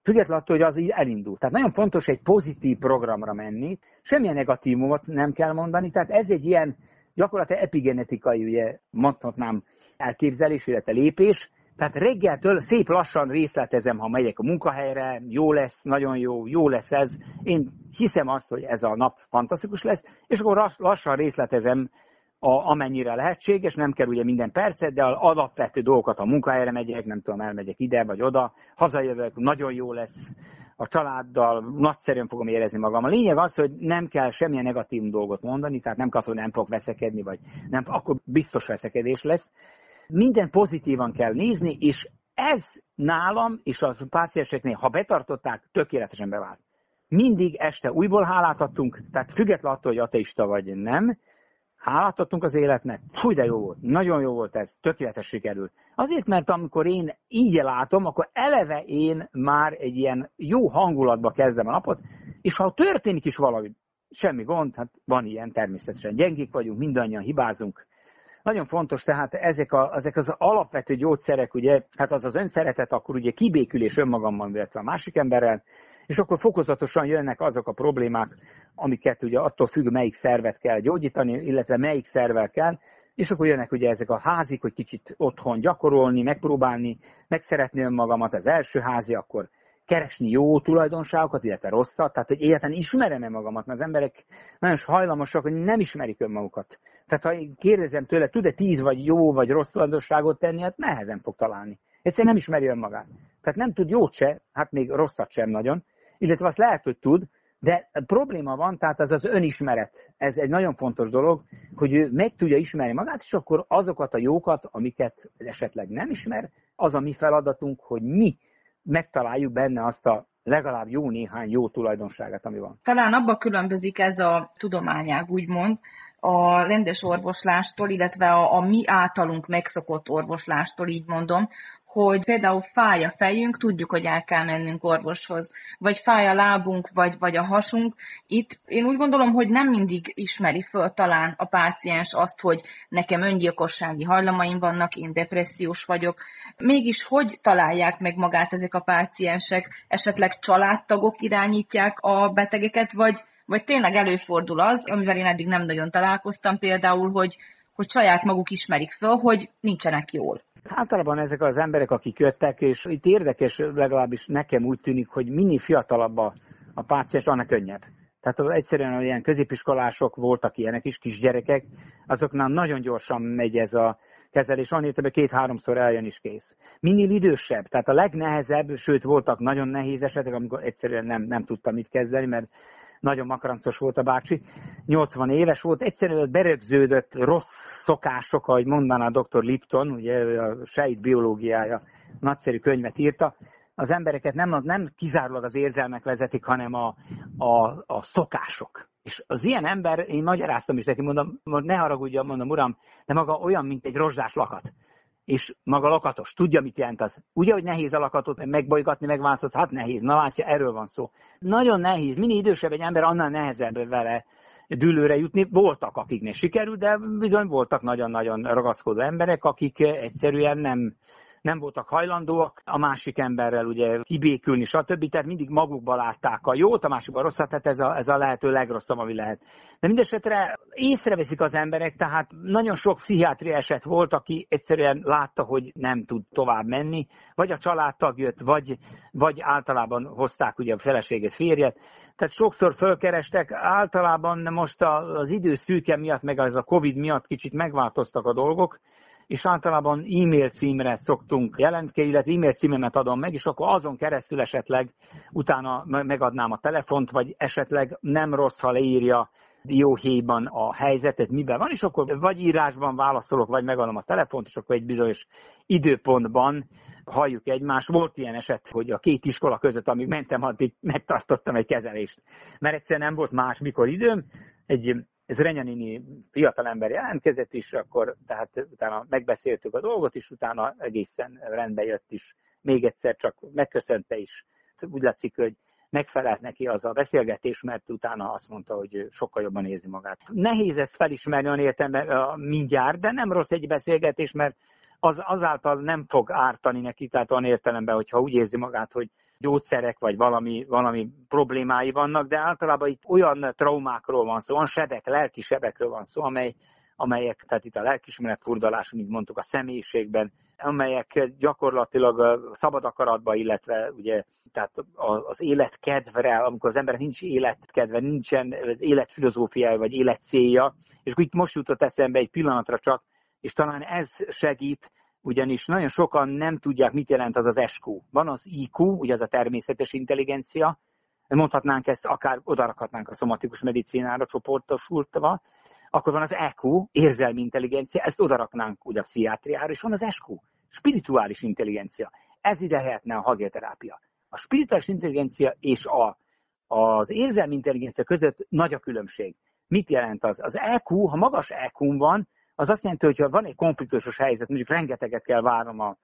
[SPEAKER 3] Függetlenül attól, hogy az így elindul. Tehát nagyon fontos egy pozitív programra menni, semmilyen negatívumot nem kell mondani, tehát ez egy ilyen gyakorlatilag epigenetikai, ugye mondhatnám, elképzelés, illetve lépés, tehát reggeltől szép lassan részletezem, ha megyek a munkahelyre, jó lesz, nagyon jó, jó lesz ez. Én hiszem azt, hogy ez a nap fantasztikus lesz, és akkor lassan részletezem a, amennyire lehetséges, nem kell ugye minden percet, de az alapvető dolgokat, a munkahelyre megyek, nem tudom, elmegyek ide vagy oda, hazajövök, nagyon jó lesz a családdal, nagyszerűen fogom érezni magam. A lényeg az, hogy nem kell semmilyen negatív dolgot mondani, tehát nem kell hogy nem fog veszekedni, vagy nem, akkor biztos veszekedés lesz. Minden pozitívan kell nézni, és ez nálam és a pácienseknél, ha betartották, tökéletesen bevált. Mindig este újból hálát adtunk, tehát függetlenül attól, hogy ateista vagy nem, Hálát adtunk az életnek, fúj de jó volt, nagyon jó volt ez, tökéletes sikerült. Azért, mert amikor én így látom, akkor eleve én már egy ilyen jó hangulatba kezdem a napot, és ha történik is valami, semmi gond, hát van ilyen természetesen. Gyengék vagyunk, mindannyian hibázunk. Nagyon fontos tehát ezek, a, ezek az alapvető gyógyszerek, ugye, hát az az önszeretet, akkor ugye kibékülés önmagamban, illetve a másik emberrel, és akkor fokozatosan jönnek azok a problémák, amiket ugye attól függ, melyik szervet kell gyógyítani, illetve melyik szervel kell, és akkor jönnek ugye ezek a házik, hogy kicsit otthon gyakorolni, megpróbálni, megszeretni önmagamat, az első házi, akkor keresni jó tulajdonságokat, illetve rosszat, tehát hogy egyáltalán ismerem-e magamat, mert az emberek nagyon hajlamosak, hogy nem ismerik önmagukat. Tehát ha kérdezem tőle, tud-e tíz vagy jó vagy rossz tulajdonságot tenni, hát nehezen fog találni. Egyszerűen nem ismeri önmagát. Tehát nem tud jót se, hát még rosszat sem nagyon, illetve azt lehet, hogy tud, de probléma van, tehát az az önismeret. Ez egy nagyon fontos dolog, hogy ő meg tudja ismerni magát, és akkor azokat a jókat, amiket esetleg nem ismer, az a mi feladatunk, hogy mi megtaláljuk benne azt a legalább jó néhány jó tulajdonságát, ami van.
[SPEAKER 5] Talán abba különbözik ez a tudományág, úgymond, a rendes orvoslástól, illetve a, a mi általunk megszokott orvoslástól, így mondom, hogy például fáj a fejünk, tudjuk, hogy el kell mennünk orvoshoz, vagy fáj a lábunk, vagy, vagy a hasunk. Itt én úgy gondolom, hogy nem mindig ismeri föl talán a páciens azt, hogy nekem öngyilkossági hajlamaim vannak, én depressziós vagyok. Mégis hogy találják meg magát ezek a páciensek? Esetleg családtagok irányítják a betegeket, vagy, vagy tényleg előfordul az, amivel én eddig nem nagyon találkoztam például, hogy, hogy saját maguk ismerik föl, hogy nincsenek jól.
[SPEAKER 3] Általában ezek az emberek, akik jöttek, és itt érdekes, legalábbis nekem úgy tűnik, hogy minél fiatalabb a, a páciens, annak könnyebb. Tehát egyszerűen olyan középiskolások voltak ilyenek is, kisgyerekek, azoknál nagyon gyorsan megy ez a kezelés, annyi hogy két-háromszor eljön is kész. Minél idősebb, tehát a legnehezebb, sőt voltak nagyon nehéz esetek, amikor egyszerűen nem, nem tudtam mit kezdeni, mert nagyon makarancos volt a bácsi, 80 éves volt, egyszerűen berögződött rossz szokások, ahogy mondaná dr. Lipton, ugye a sejt biológiája nagyszerű könyvet írta, az embereket nem, nem kizárólag az érzelmek vezetik, hanem a, a, a szokások. És az ilyen ember, én magyaráztam is neki, mondom, ne haragudja, mondom, uram, de maga olyan, mint egy rozsdás lakat. És maga lakatos. Tudja, mit jelent az. Ugye, hogy nehéz a lakatot megbolygatni, megváltozni? Hát nehéz. Na látja, erről van szó. Nagyon nehéz. Minél idősebb egy ember, annál nehezebb vele dűlőre jutni. Voltak, akiknek sikerült, de bizony voltak nagyon-nagyon ragaszkodó emberek, akik egyszerűen nem, nem voltak hajlandóak a másik emberrel ugye kibékülni, stb. Tehát mindig magukba látták a jót, a másikban a rosszat, tehát ez a, ez a lehető legrosszabb, ami lehet. De mindesetre észreveszik az emberek, tehát nagyon sok pszichiátria eset volt, aki egyszerűen látta, hogy nem tud tovább menni, vagy a családtag jött, vagy, vagy általában hozták ugye a feleséget, férjet, tehát sokszor fölkerestek, általában most az idő szűke miatt, meg az a Covid miatt kicsit megváltoztak a dolgok, és általában e-mail címre szoktunk jelentkezni, illetve e-mail címemet adom meg, és akkor azon keresztül esetleg utána megadnám a telefont, vagy esetleg nem rossz, ha leírja jó héjban a helyzetet, miben van, és akkor vagy írásban válaszolok, vagy megadom a telefont, és akkor egy bizonyos időpontban halljuk egymást. Volt ilyen eset, hogy a két iskola között, amíg mentem, addig megtartottam egy kezelést. Mert egyszerűen nem volt más mikor időm. Egy ez Renyanini fiatalember jelentkezett is, akkor tehát utána megbeszéltük a dolgot, és utána egészen rendbe jött is. Még egyszer csak megköszönte is. Úgy látszik, hogy megfelelt neki az a beszélgetés, mert utána azt mondta, hogy sokkal jobban érzi magát. Nehéz ezt felismerni olyan értelemben mindjárt, de nem rossz egy beszélgetés, mert az azáltal nem fog ártani neki, tehát olyan értelemben, hogyha úgy érzi magát, hogy gyógyszerek, vagy valami, valami problémái vannak, de általában itt olyan traumákról van szó, olyan sebek, lelki sebekről van szó, amely, amelyek, tehát itt a lelkismeret furdalás, mint mondtuk, a személyiségben, amelyek gyakorlatilag szabad akaratba, illetve ugye, tehát az életkedvre, amikor az ember nincs életkedve, nincsen életfilozófiája, vagy életcélja, és itt most jutott eszembe egy pillanatra csak, és talán ez segít, ugyanis nagyon sokan nem tudják, mit jelent az az SQ. Van az IQ, ugye az a természetes intelligencia, mondhatnánk ezt, akár odarakhatnánk a szomatikus medicinára csoportosultva, akkor van az EQ, érzelmi intelligencia, ezt odaraknánk ugye a pszichiátriára, és van az SQ, spirituális intelligencia. Ez ide lehetne a hagioterápia. A spirituális intelligencia és a, az érzelmi intelligencia között nagy a különbség. Mit jelent az? Az EQ, ha magas EQ van, az azt jelenti, hogy ha van egy konfliktusos helyzet, mondjuk rengeteget kell várnom a,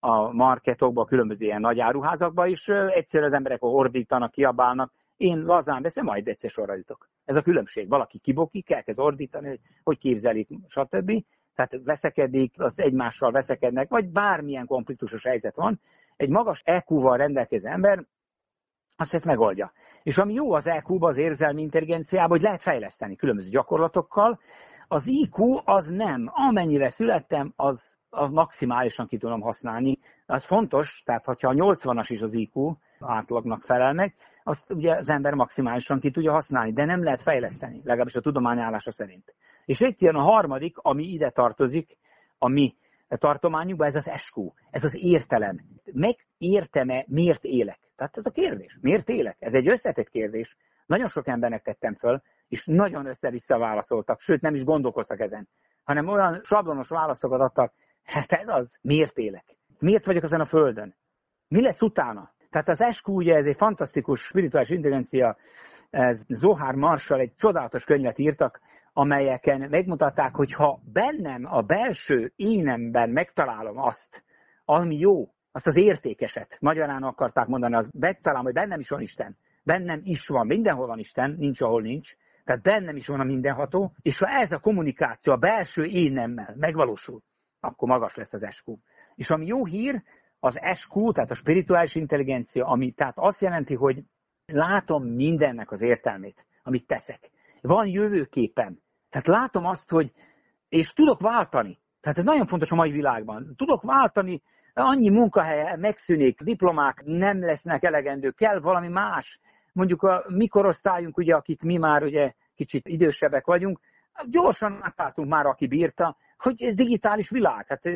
[SPEAKER 3] a marketokba, a különböző ilyen nagy áruházakba, és egyszer az emberek ordítanak, kiabálnak, én lazán beszélem, majd egyszer sorra jutok. Ez a különbség. Valaki kibokik, elkezd ordítani, hogy hogy képzelik, stb. Tehát veszekedik, az egymással veszekednek, vagy bármilyen konfliktusos helyzet van. Egy magas EQ-val rendelkező ember azt ezt megoldja. És ami jó az EQ-ba, az érzelmi intelligenciában, hogy lehet fejleszteni különböző gyakorlatokkal, az IQ az nem. Amennyire születtem, az, az maximálisan ki tudom használni. Az fontos, tehát hogyha a 80-as is az IQ átlagnak felel meg, azt ugye az ember maximálisan ki tudja használni, de nem lehet fejleszteni, legalábbis a tudomány állása szerint. És itt jön a harmadik, ami ide tartozik, a mi tartományunkba, ez az SQ, ez az értelem. Megértem-e, miért élek? Tehát ez a kérdés. Miért élek? Ez egy összetett kérdés. Nagyon sok embernek tettem föl, és nagyon össze-vissza válaszoltak, sőt nem is gondolkoztak ezen, hanem olyan sablonos válaszokat adtak, hát ez az, miért élek? Miért vagyok ezen a földön? Mi lesz utána? Tehát az SQ ugye ez egy fantasztikus spirituális intelligencia, ez Zohar Marshall egy csodálatos könyvet írtak, amelyeken megmutatták, hogy ha bennem, a belső énemben megtalálom azt, ami jó, azt az értékeset, magyarán akarták mondani, az megtalálom, hogy bennem is van Isten, bennem is van, mindenhol van Isten, nincs, ahol nincs, tehát bennem is van a mindenható, és ha ez a kommunikáció a belső énemmel megvalósul, akkor magas lesz az SQ. És ami jó hír, az SQ, tehát a spirituális intelligencia, ami tehát azt jelenti, hogy látom mindennek az értelmét, amit teszek. Van jövőképem. Tehát látom azt, hogy, és tudok váltani. Tehát ez nagyon fontos a mai világban. Tudok váltani, annyi munkahely megszűnik, diplomák nem lesznek elegendő, kell valami más mondjuk a mi korosztályunk, ugye, akik mi már ugye kicsit idősebbek vagyunk, gyorsan átváltunk már, aki bírta, hogy ez digitális világ. Hát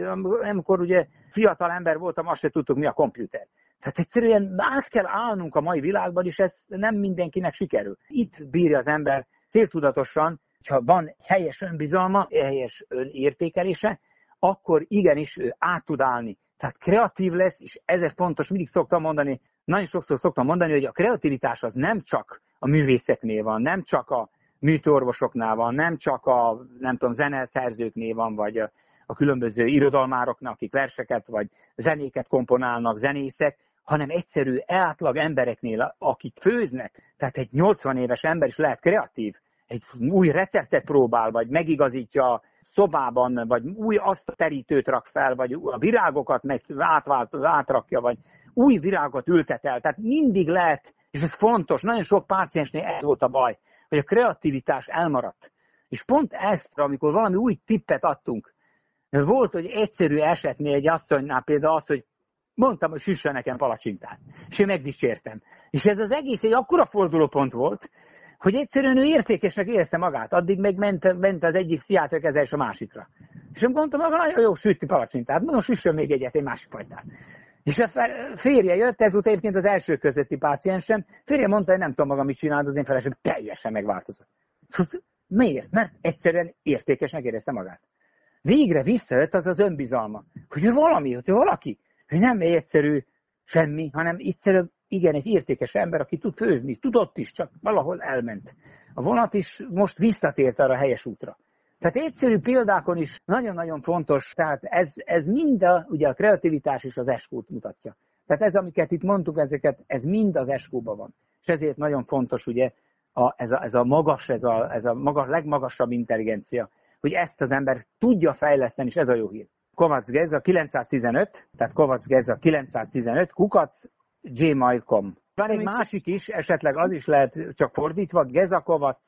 [SPEAKER 3] amikor ugye fiatal ember voltam, azt se tudtuk, mi a komputer. Tehát egyszerűen át kell állnunk a mai világban, és ez nem mindenkinek sikerül. Itt bírja az ember céltudatosan, hogyha van helyes önbizalma, helyes önértékelése, akkor igenis ő át tud állni. Tehát kreatív lesz, és ezért fontos, mindig szoktam mondani, nagyon sokszor szoktam mondani, hogy a kreativitás az nem csak a művészeknél van, nem csak a műtőorvosoknál van, nem csak a, nem tudom, zeneszerzőknél van, vagy a, a különböző irodalmároknak, akik verseket vagy zenéket komponálnak, zenészek, hanem egyszerű átlag embereknél, akik főznek. Tehát egy 80 éves ember is lehet kreatív, egy új receptet próbál, vagy megigazítja szobában, vagy új azt terítőt rak fel, vagy a virágokat meg átvált, átrakja, vagy új virágot ültet el. Tehát mindig lehet, és ez fontos, nagyon sok páciensnél ez volt a baj, hogy a kreativitás elmaradt. És pont ezt, amikor valami új tippet adtunk, volt, hogy egyszerű esetnél egy asszonynál például az, hogy mondtam, hogy süssön nekem palacsintát. És én megdicsértem. És ez az egész egy akkora fordulópont volt, hogy egyszerűen ő értékesnek érezte magát. Addig meg ment, ment az egyik pszichiáter kezelés a másikra. És én mondtam, hogy nagyon jó sütni palacsintát, mondom, süssön még egyet, egy másik fajtát. És a férje jött, ez volt egyébként az első közötti páciensem, férje mondta, hogy nem tudom maga mit csinálni, az én felesem teljesen megváltozott. Miért? Mert egyszerűen értékesnek érezte magát. Végre visszajött az az önbizalma, hogy ő valami, hogy ő valaki, hogy nem egy egyszerű semmi, hanem egyszerű, igen, egy értékes ember, aki tud főzni, tudott is, csak valahol elment. A vonat is most visszatért arra a helyes útra. Tehát egyszerű példákon is nagyon-nagyon fontos, tehát ez, ez mind a, ugye a kreativitás és az eskót mutatja. Tehát ez, amiket itt mondtuk, ezeket, ez mind az eskóban van. És ezért nagyon fontos ugye a, ez, a, ez a magas, ez a, ez a magas, legmagasabb intelligencia, hogy ezt az ember tudja fejleszteni, és ez a jó hír. Kovacs Geza 915, tehát Kovacs Geza 915, kukac gmail.com. Van egy másik is, esetleg az is lehet csak fordítva, gezakovac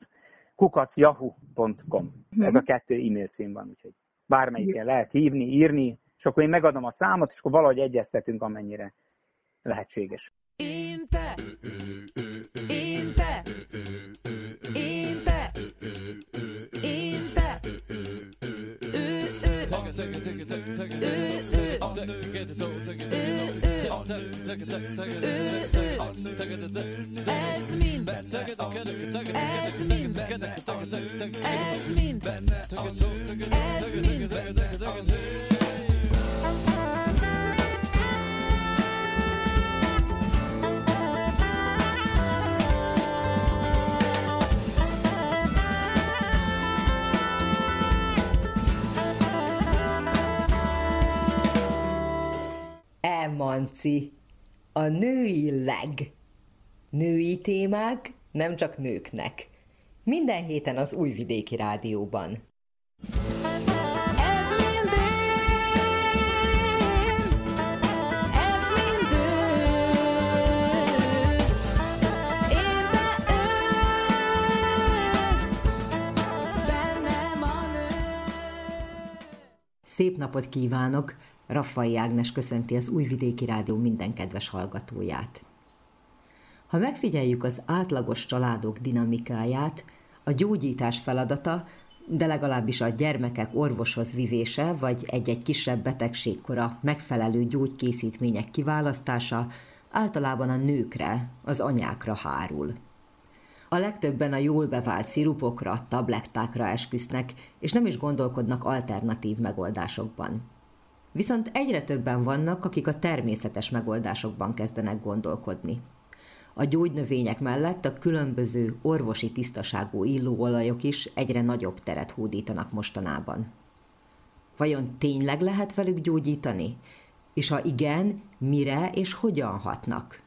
[SPEAKER 3] kukacjahu.com. Ez a mhm. kettő e-mail cím van, úgyhogy bármelyiken lehet hívni, írni, és akkor én megadom a számot, és akkor valahogy egyeztetünk, amennyire lehetséges. Én te, én te, én te, én te, Ez mind, ez mind, ez mind, ez mind.
[SPEAKER 4] Emanci, a női leg. Női témák nem csak nőknek. Minden héten az Újvidéki Rádióban. Szép napot kívánok! Raffai Ágnes köszönti az Újvidéki Rádió minden kedves hallgatóját. Ha megfigyeljük az átlagos családok dinamikáját, a gyógyítás feladata, de legalábbis a gyermekek orvoshoz vivése, vagy egy-egy kisebb betegségkora megfelelő gyógykészítmények kiválasztása általában a nőkre, az anyákra hárul. A legtöbben a jól bevált szirupokra, tablettákra esküsznek, és nem is gondolkodnak alternatív megoldásokban. Viszont egyre többen vannak, akik a természetes megoldásokban kezdenek gondolkodni. A gyógynövények mellett a különböző orvosi tisztaságú illóolajok is egyre nagyobb teret hódítanak mostanában. Vajon tényleg lehet velük gyógyítani? És ha igen, mire és hogyan hatnak?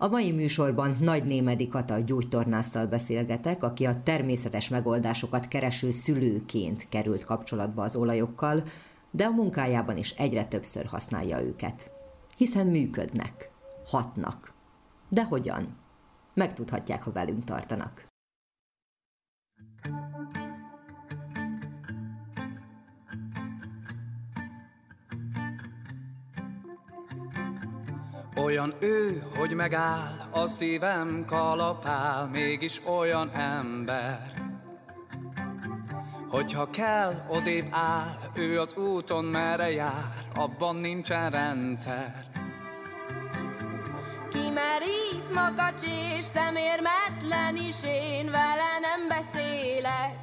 [SPEAKER 4] A mai műsorban Nagy Némedi Kata gyógytornásszal beszélgetek, aki a természetes megoldásokat kereső szülőként került kapcsolatba az olajokkal, de a munkájában is egyre többször használja őket. Hiszen működnek, hatnak. De hogyan? Megtudhatják, ha velünk tartanak.
[SPEAKER 6] Olyan ő, hogy megáll, a szívem kalapál, mégis olyan ember, Hogyha kell, odébb áll, ő az úton merre jár, abban nincsen rendszer.
[SPEAKER 7] Kimerít makacs és szemérmetlen is, én vele nem beszélek.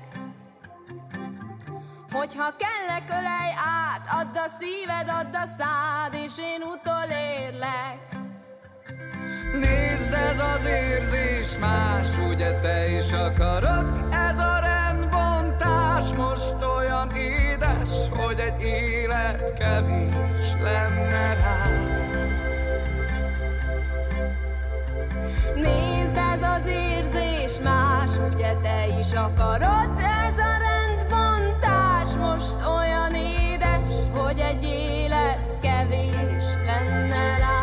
[SPEAKER 7] Hogyha kellek, ölej át, add a szíved, add a szád, és én utolérlek.
[SPEAKER 6] Nézd, ez az érzés más, ugye te is akarod, ez a más most olyan édes, hogy egy élet kevés lenne rá.
[SPEAKER 7] Nézd, ez az érzés más, ugye te is akarod, ez a rendbontás most olyan édes, hogy egy élet kevés lenne rá.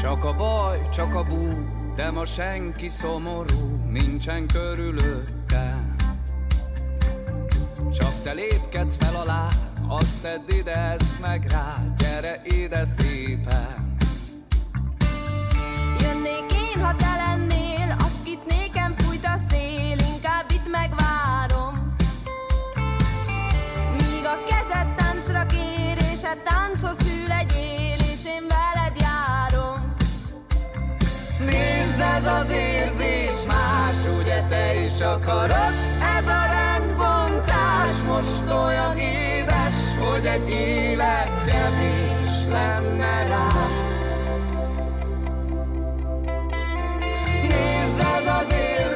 [SPEAKER 6] Csak a baj, csak a bú, de ma senki szomorú, nincsen körülöttem. Csak te lépkedsz fel alá, azt tedd ide, ezt meg rá, gyere ide szépen.
[SPEAKER 7] Jönnék én, ha te lennél, azt kit nékem fújt a szél, inkább itt megvárom. Míg a kezed táncra kér, és a tánchoz
[SPEAKER 6] ez az érzés más, ugye te is akarod? Ez a rendbontás most olyan édes, hogy egy élet kevés lenne rá. Nézd, ez az érzés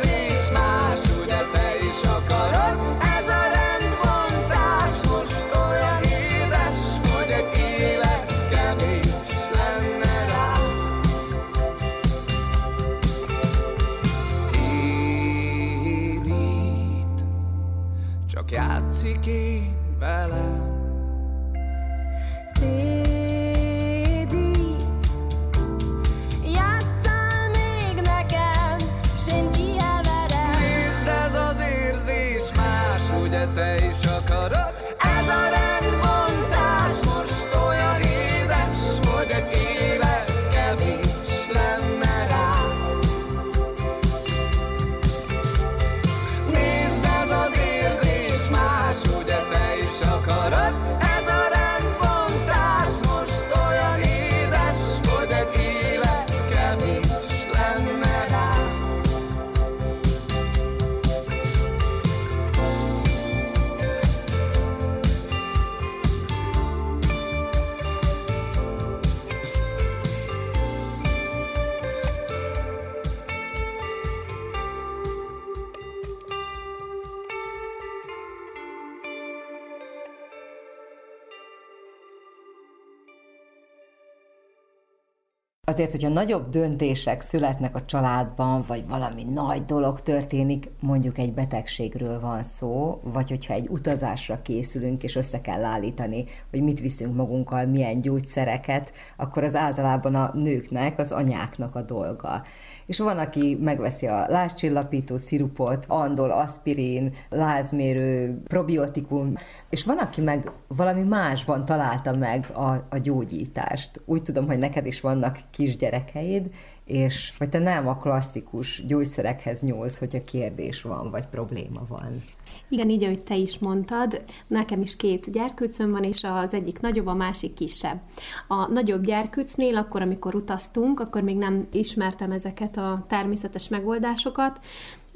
[SPEAKER 4] Azért, hogyha nagyobb döntések születnek a családban, vagy valami nagy dolog történik, mondjuk egy betegségről van szó, vagy hogyha egy utazásra készülünk, és össze kell állítani, hogy mit viszünk magunkkal, milyen gyógyszereket, akkor az általában a nőknek, az anyáknak a dolga. És van, aki megveszi a lázcsillapító szirupot, andol, aspirin, lázmérő, probiotikum, és van, aki meg valami másban találta meg a, a gyógyítást. Úgy tudom, hogy neked is vannak kisgyerekeid, és vagy te nem a klasszikus gyógyszerekhez nyúlsz, hogyha kérdés van, vagy probléma van.
[SPEAKER 8] Igen, így, ahogy te is mondtad, nekem is két gyerkőcöm van, és az egyik nagyobb, a másik kisebb. A nagyobb gyerkőcnél, akkor, amikor utaztunk, akkor még nem ismertem ezeket a természetes megoldásokat,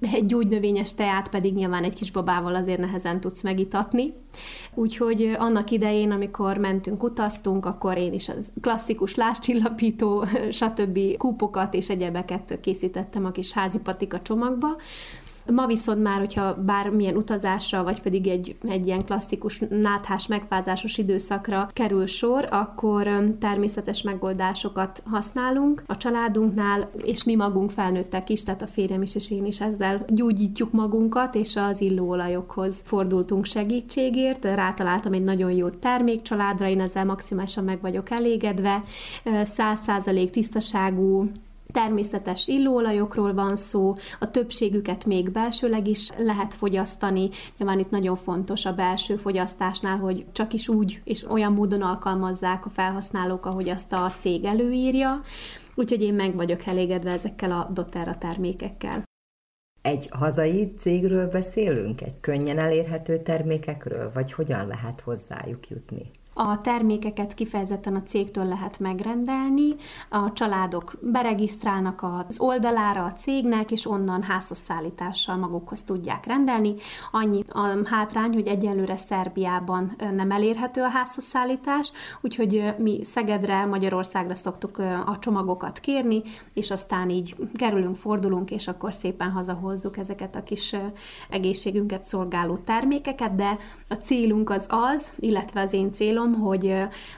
[SPEAKER 8] egy gyógynövényes teát pedig nyilván egy kis babával azért nehezen tudsz megitatni. Úgyhogy annak idején, amikor mentünk, utaztunk, akkor én is az klasszikus láscsillapító, (laughs) stb. kúpokat és egyebeket készítettem a kis házi patika csomagba, Ma viszont már, hogyha bármilyen utazásra, vagy pedig egy, egy ilyen klasszikus náthás, megfázásos időszakra kerül sor, akkor természetes megoldásokat használunk a családunknál, és mi magunk felnőttek is, tehát a férjem is és én is ezzel gyógyítjuk magunkat, és az illóolajokhoz fordultunk segítségért. Rátaláltam egy nagyon jó termékcsaládra, én ezzel maximálisan meg vagyok elégedve. 100% tisztaságú Természetes illóolajokról van szó, a többségüket még belsőleg is lehet fogyasztani. Nyilván itt nagyon fontos a belső fogyasztásnál, hogy csak is úgy és olyan módon alkalmazzák a felhasználók, ahogy azt a cég előírja. Úgyhogy én meg vagyok elégedve ezekkel a doTERRA termékekkel.
[SPEAKER 4] Egy hazai cégről beszélünk? Egy könnyen elérhető termékekről? Vagy hogyan lehet hozzájuk jutni?
[SPEAKER 8] A termékeket kifejezetten a cégtől lehet megrendelni, a családok beregisztrálnak az oldalára a cégnek, és onnan házhoz szállítással magukhoz tudják rendelni. Annyi a hátrány, hogy egyelőre Szerbiában nem elérhető a házhoz szállítás, úgyhogy mi Szegedre, Magyarországra szoktuk a csomagokat kérni, és aztán így kerülünk, fordulunk, és akkor szépen hazahozzuk ezeket a kis egészségünket szolgáló termékeket, de a célunk az az, illetve az én célom, hogy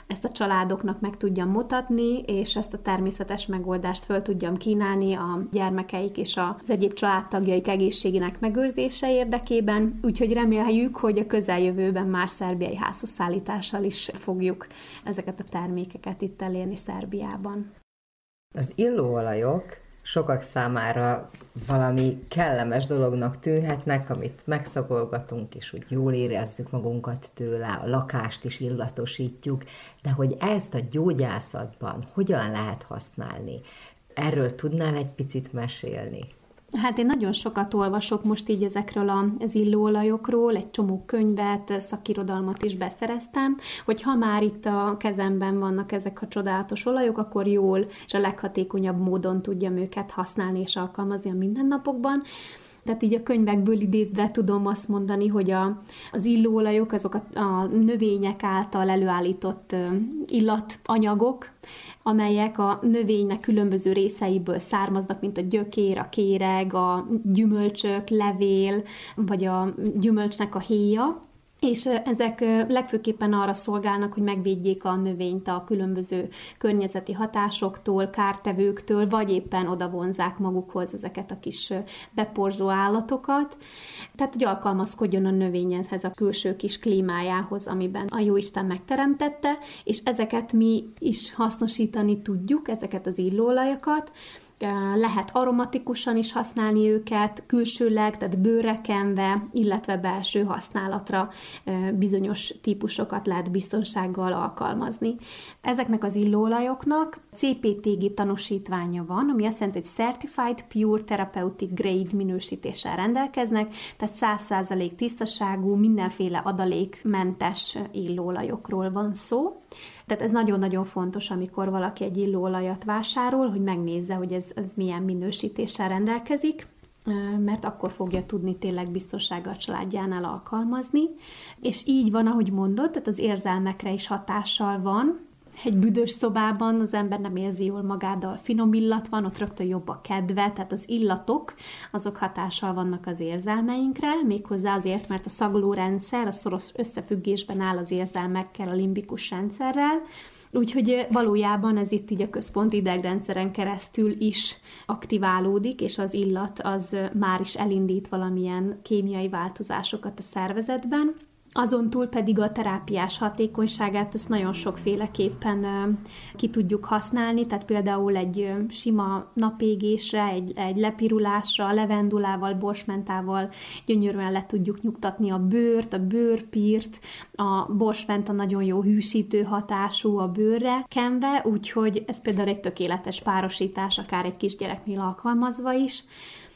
[SPEAKER 8] ezt a családoknak meg tudjam mutatni, és ezt a természetes megoldást föl tudjam kínálni a gyermekeik és az egyéb családtagjaik egészségének megőrzése érdekében, úgyhogy reméljük, hogy a közeljövőben már szerbiai házhozszállítással is fogjuk ezeket a termékeket itt elérni Szerbiában.
[SPEAKER 4] Az illóolajok sokak számára valami kellemes dolognak tűnhetnek, amit megszagolgatunk, és úgy jól érezzük magunkat tőle, a lakást is illatosítjuk, de hogy ezt a gyógyászatban hogyan lehet használni? Erről tudnál egy picit mesélni?
[SPEAKER 8] Hát én nagyon sokat olvasok most így ezekről az illóolajokról, egy csomó könyvet, szakirodalmat is beszereztem, hogy ha már itt a kezemben vannak ezek a csodálatos olajok, akkor jól és a leghatékonyabb módon tudjam őket használni és alkalmazni a mindennapokban. Tehát így a könyvekből idézve tudom azt mondani, hogy a, az illóolajok azok a, a növények által előállított illatanyagok, amelyek a növénynek különböző részeiből származnak, mint a gyökér, a kéreg, a gyümölcsök, levél, vagy a gyümölcsnek a héja, és ezek legfőképpen arra szolgálnak, hogy megvédjék a növényt a különböző környezeti hatásoktól, kártevőktől, vagy éppen oda vonzák magukhoz ezeket a kis beporzó állatokat. Tehát, hogy alkalmazkodjon a növényhez a külső kis klímájához, amiben a Jóisten megteremtette, és ezeket mi is hasznosítani tudjuk, ezeket az illóolajakat, lehet aromatikusan is használni őket, külsőleg, tehát bőre kenve, illetve belső használatra bizonyos típusokat lehet biztonsággal alkalmazni. Ezeknek az illóolajoknak CPTG tanúsítványa van, ami azt jelenti, hogy Certified Pure Therapeutic Grade minősítéssel rendelkeznek, tehát 100% tisztaságú, mindenféle adalékmentes illóolajokról van szó. Tehát ez nagyon-nagyon fontos, amikor valaki egy illóolajat vásárol, hogy megnézze, hogy ez, ez milyen minősítéssel rendelkezik, mert akkor fogja tudni tényleg biztonsággal a családjánál alkalmazni. És így van, ahogy mondod, tehát az érzelmekre is hatással van, egy büdös szobában az ember nem érzi jól magát, finom illat van, ott rögtön jobb a kedve, tehát az illatok, azok hatással vannak az érzelmeinkre, méghozzá azért, mert a szagolórendszer a szoros összefüggésben áll az érzelmekkel, a limbikus rendszerrel, Úgyhogy valójában ez itt így a központi idegrendszeren keresztül is aktiválódik, és az illat az már is elindít valamilyen kémiai változásokat a szervezetben. Azon túl pedig a terápiás hatékonyságát ezt nagyon sokféleképpen ki tudjuk használni, tehát például egy sima napégésre, egy, egy lepirulásra, levendulával, borsmentával gyönyörűen le tudjuk nyugtatni a bőrt, a bőrpírt, a borsmenta nagyon jó hűsítő hatású a bőrre kenve, úgyhogy ez például egy tökéletes párosítás, akár egy kisgyereknél alkalmazva is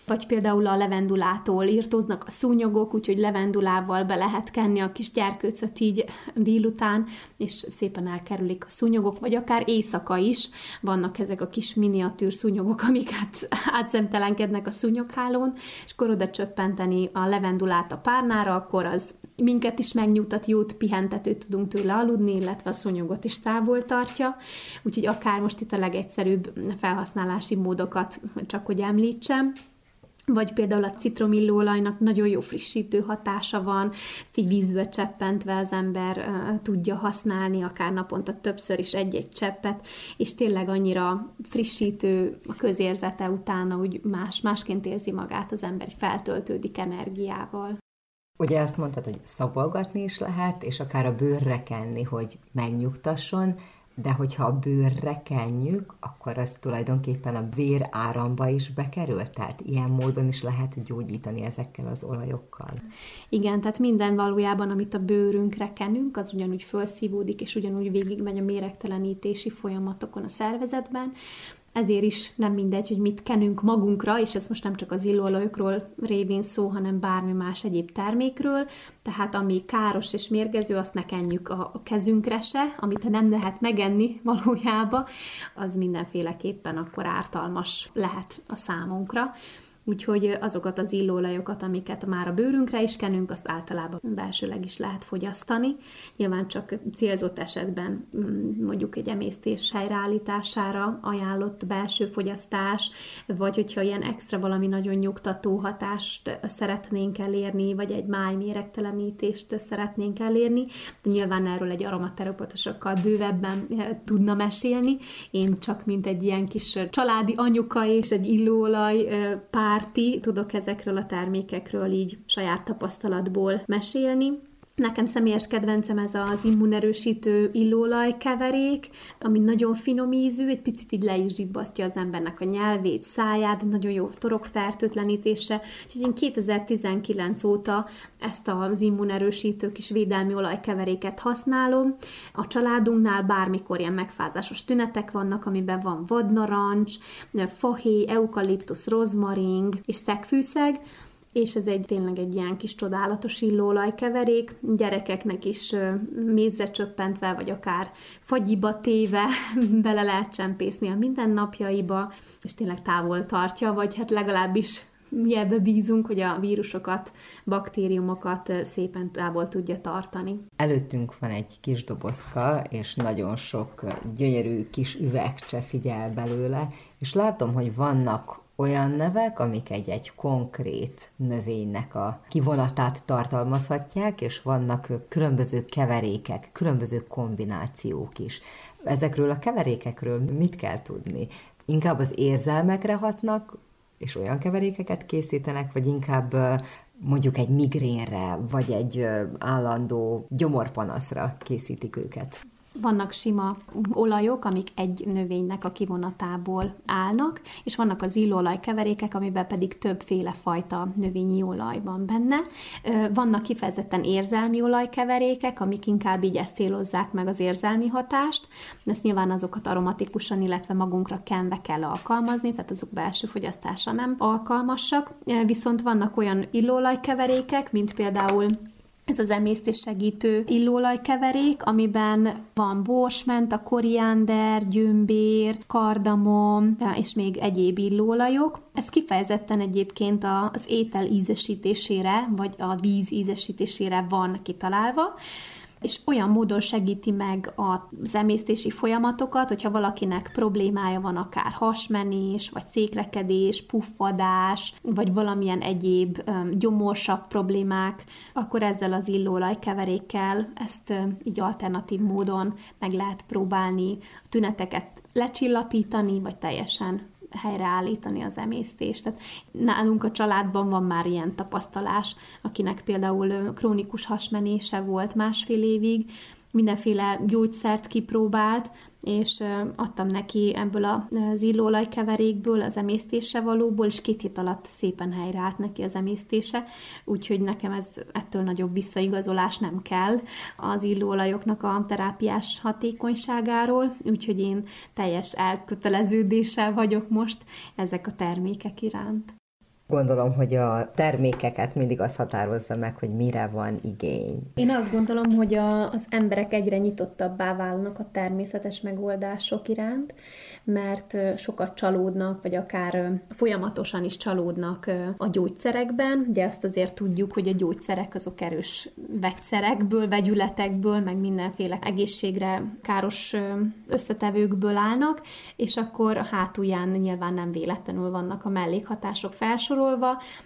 [SPEAKER 8] vagy például a levendulától írtóznak a szúnyogok, úgyhogy levendulával be lehet kenni a kis gyerkőcöt így délután, és szépen elkerülik a szúnyogok, vagy akár éjszaka is. Vannak ezek a kis miniatűr szúnyogok, amik át, átszemtelenkednek a szúnyoghálón, és akkor oda csöppenteni a levendulát a párnára, akkor az minket is megnyugtat, jót pihentetőt tudunk tőle aludni, illetve a szúnyogot is távol tartja, úgyhogy akár most itt a legegyszerűbb felhasználási módokat csak hogy említsem vagy például a citromillóolajnak nagyon jó frissítő hatása van, így vízbe cseppentve az ember uh, tudja használni, akár naponta többször is egy-egy cseppet, és tényleg annyira frissítő a közérzete utána, úgy más, másként érzi magát az ember, feltöltődik energiával.
[SPEAKER 4] Ugye azt mondtad, hogy szagolgatni is lehet, és akár a bőrre kenni, hogy megnyugtasson, de hogyha a bőrre kenjük, akkor az tulajdonképpen a vér áramba is bekerül, tehát ilyen módon is lehet gyógyítani ezekkel az olajokkal.
[SPEAKER 8] Igen, tehát minden valójában, amit a bőrünkre kenünk, az ugyanúgy felszívódik, és ugyanúgy végigmegy a méregtelenítési folyamatokon a szervezetben, ezért is nem mindegy, hogy mit kenünk magunkra, és ez most nem csak az illóolajokról révén szó, hanem bármi más egyéb termékről, tehát ami káros és mérgező, azt ne kenjük a, kezünkre se, amit nem lehet megenni valójában, az mindenféleképpen akkor ártalmas lehet a számunkra úgyhogy azokat az illóolajokat, amiket már a bőrünkre is kenünk, azt általában belsőleg is lehet fogyasztani. Nyilván csak célzott esetben mm, mondjuk egy emésztés helyreállítására ajánlott belső fogyasztás, vagy hogyha ilyen extra valami nagyon nyugtató hatást szeretnénk elérni, vagy egy máj méregtelenítést szeretnénk elérni, de nyilván erről egy aromaterapeutosokkal bővebben eh, tudna mesélni. Én csak mint egy ilyen kis családi anyuka és egy illóolaj eh, pár párti, tudok ezekről a termékekről így saját tapasztalatból mesélni. Nekem személyes kedvencem ez az immunerősítő illóolaj keverék, ami nagyon finom ízű, egy picit így le is zsibbasztja az embernek a nyelvét, száját, nagyon jó torokfertőtlenítése. Úgyhogy én 2019 óta ezt az immunerősítő kis védelmi olajkeveréket használom. A családunknál bármikor ilyen megfázásos tünetek vannak, amiben van vadnarancs, fahéj, eukaliptusz, rozmaring és szegfűszeg, és ez egy tényleg egy ilyen kis csodálatos illóolajkeverék, gyerekeknek is mézre csöppentve, vagy akár fagyiba téve (laughs) bele lehet csempészni a mindennapjaiba, és tényleg távol tartja, vagy hát legalábbis mi ebbe bízunk, hogy a vírusokat, baktériumokat szépen távol tudja tartani.
[SPEAKER 4] Előttünk van egy kis dobozka, és nagyon sok gyönyörű kis üvegcse figyel belőle, és látom, hogy vannak olyan nevek, amik egy-egy konkrét növénynek a kivonatát tartalmazhatják, és vannak különböző keverékek, különböző kombinációk is. Ezekről a keverékekről mit kell tudni? Inkább az érzelmekre hatnak, és olyan keverékeket készítenek, vagy inkább mondjuk egy migrénre, vagy egy állandó gyomorpanaszra készítik őket?
[SPEAKER 8] Vannak sima olajok, amik egy növénynek a kivonatából állnak, és vannak az illóolaj keverékek, amiben pedig többféle fajta növényi olaj van benne. Vannak kifejezetten érzelmi olajkeverékek, amik inkább így ezt célozzák meg az érzelmi hatást. Ezt nyilván azokat aromatikusan, illetve magunkra kenve kell alkalmazni, tehát azok belső fogyasztása nem alkalmasak. Viszont vannak olyan illóolajkeverékek, mint például ez az emésztés segítő illóolajkeverék, amiben van borsment, koriander, gyömbér, kardamom és még egyéb illóolajok. Ez kifejezetten egyébként az étel ízesítésére, vagy a víz ízesítésére van kitalálva és olyan módon segíti meg az emésztési folyamatokat, hogyha valakinek problémája van, akár hasmenés, vagy székrekedés, puffadás, vagy valamilyen egyéb gyomorsav problémák, akkor ezzel az illóolajkeverékkel ezt így alternatív módon meg lehet próbálni a tüneteket lecsillapítani, vagy teljesen helyreállítani az emésztést. Tehát nálunk a családban van már ilyen tapasztalás, akinek például krónikus hasmenése volt másfél évig, mindenféle gyógyszert kipróbált, és adtam neki ebből az illóolajkeverékből, az emésztése valóból, és két hét alatt szépen helyreállt neki az emésztése, úgyhogy nekem ez ettől nagyobb visszaigazolás nem kell az illóolajoknak a terápiás hatékonyságáról, úgyhogy én teljes elköteleződéssel vagyok most ezek a termékek iránt.
[SPEAKER 4] Gondolom, hogy a termékeket mindig az határozza meg, hogy mire van igény.
[SPEAKER 8] Én azt gondolom, hogy a, az emberek egyre nyitottabbá válnak a természetes megoldások iránt, mert sokat csalódnak, vagy akár folyamatosan is csalódnak a gyógyszerekben. Ugye azt azért tudjuk, hogy a gyógyszerek azok erős vegyszerekből, vegyületekből, meg mindenféle egészségre káros összetevőkből állnak, és akkor a hátulján nyilván nem véletlenül vannak a mellékhatások felsorolva,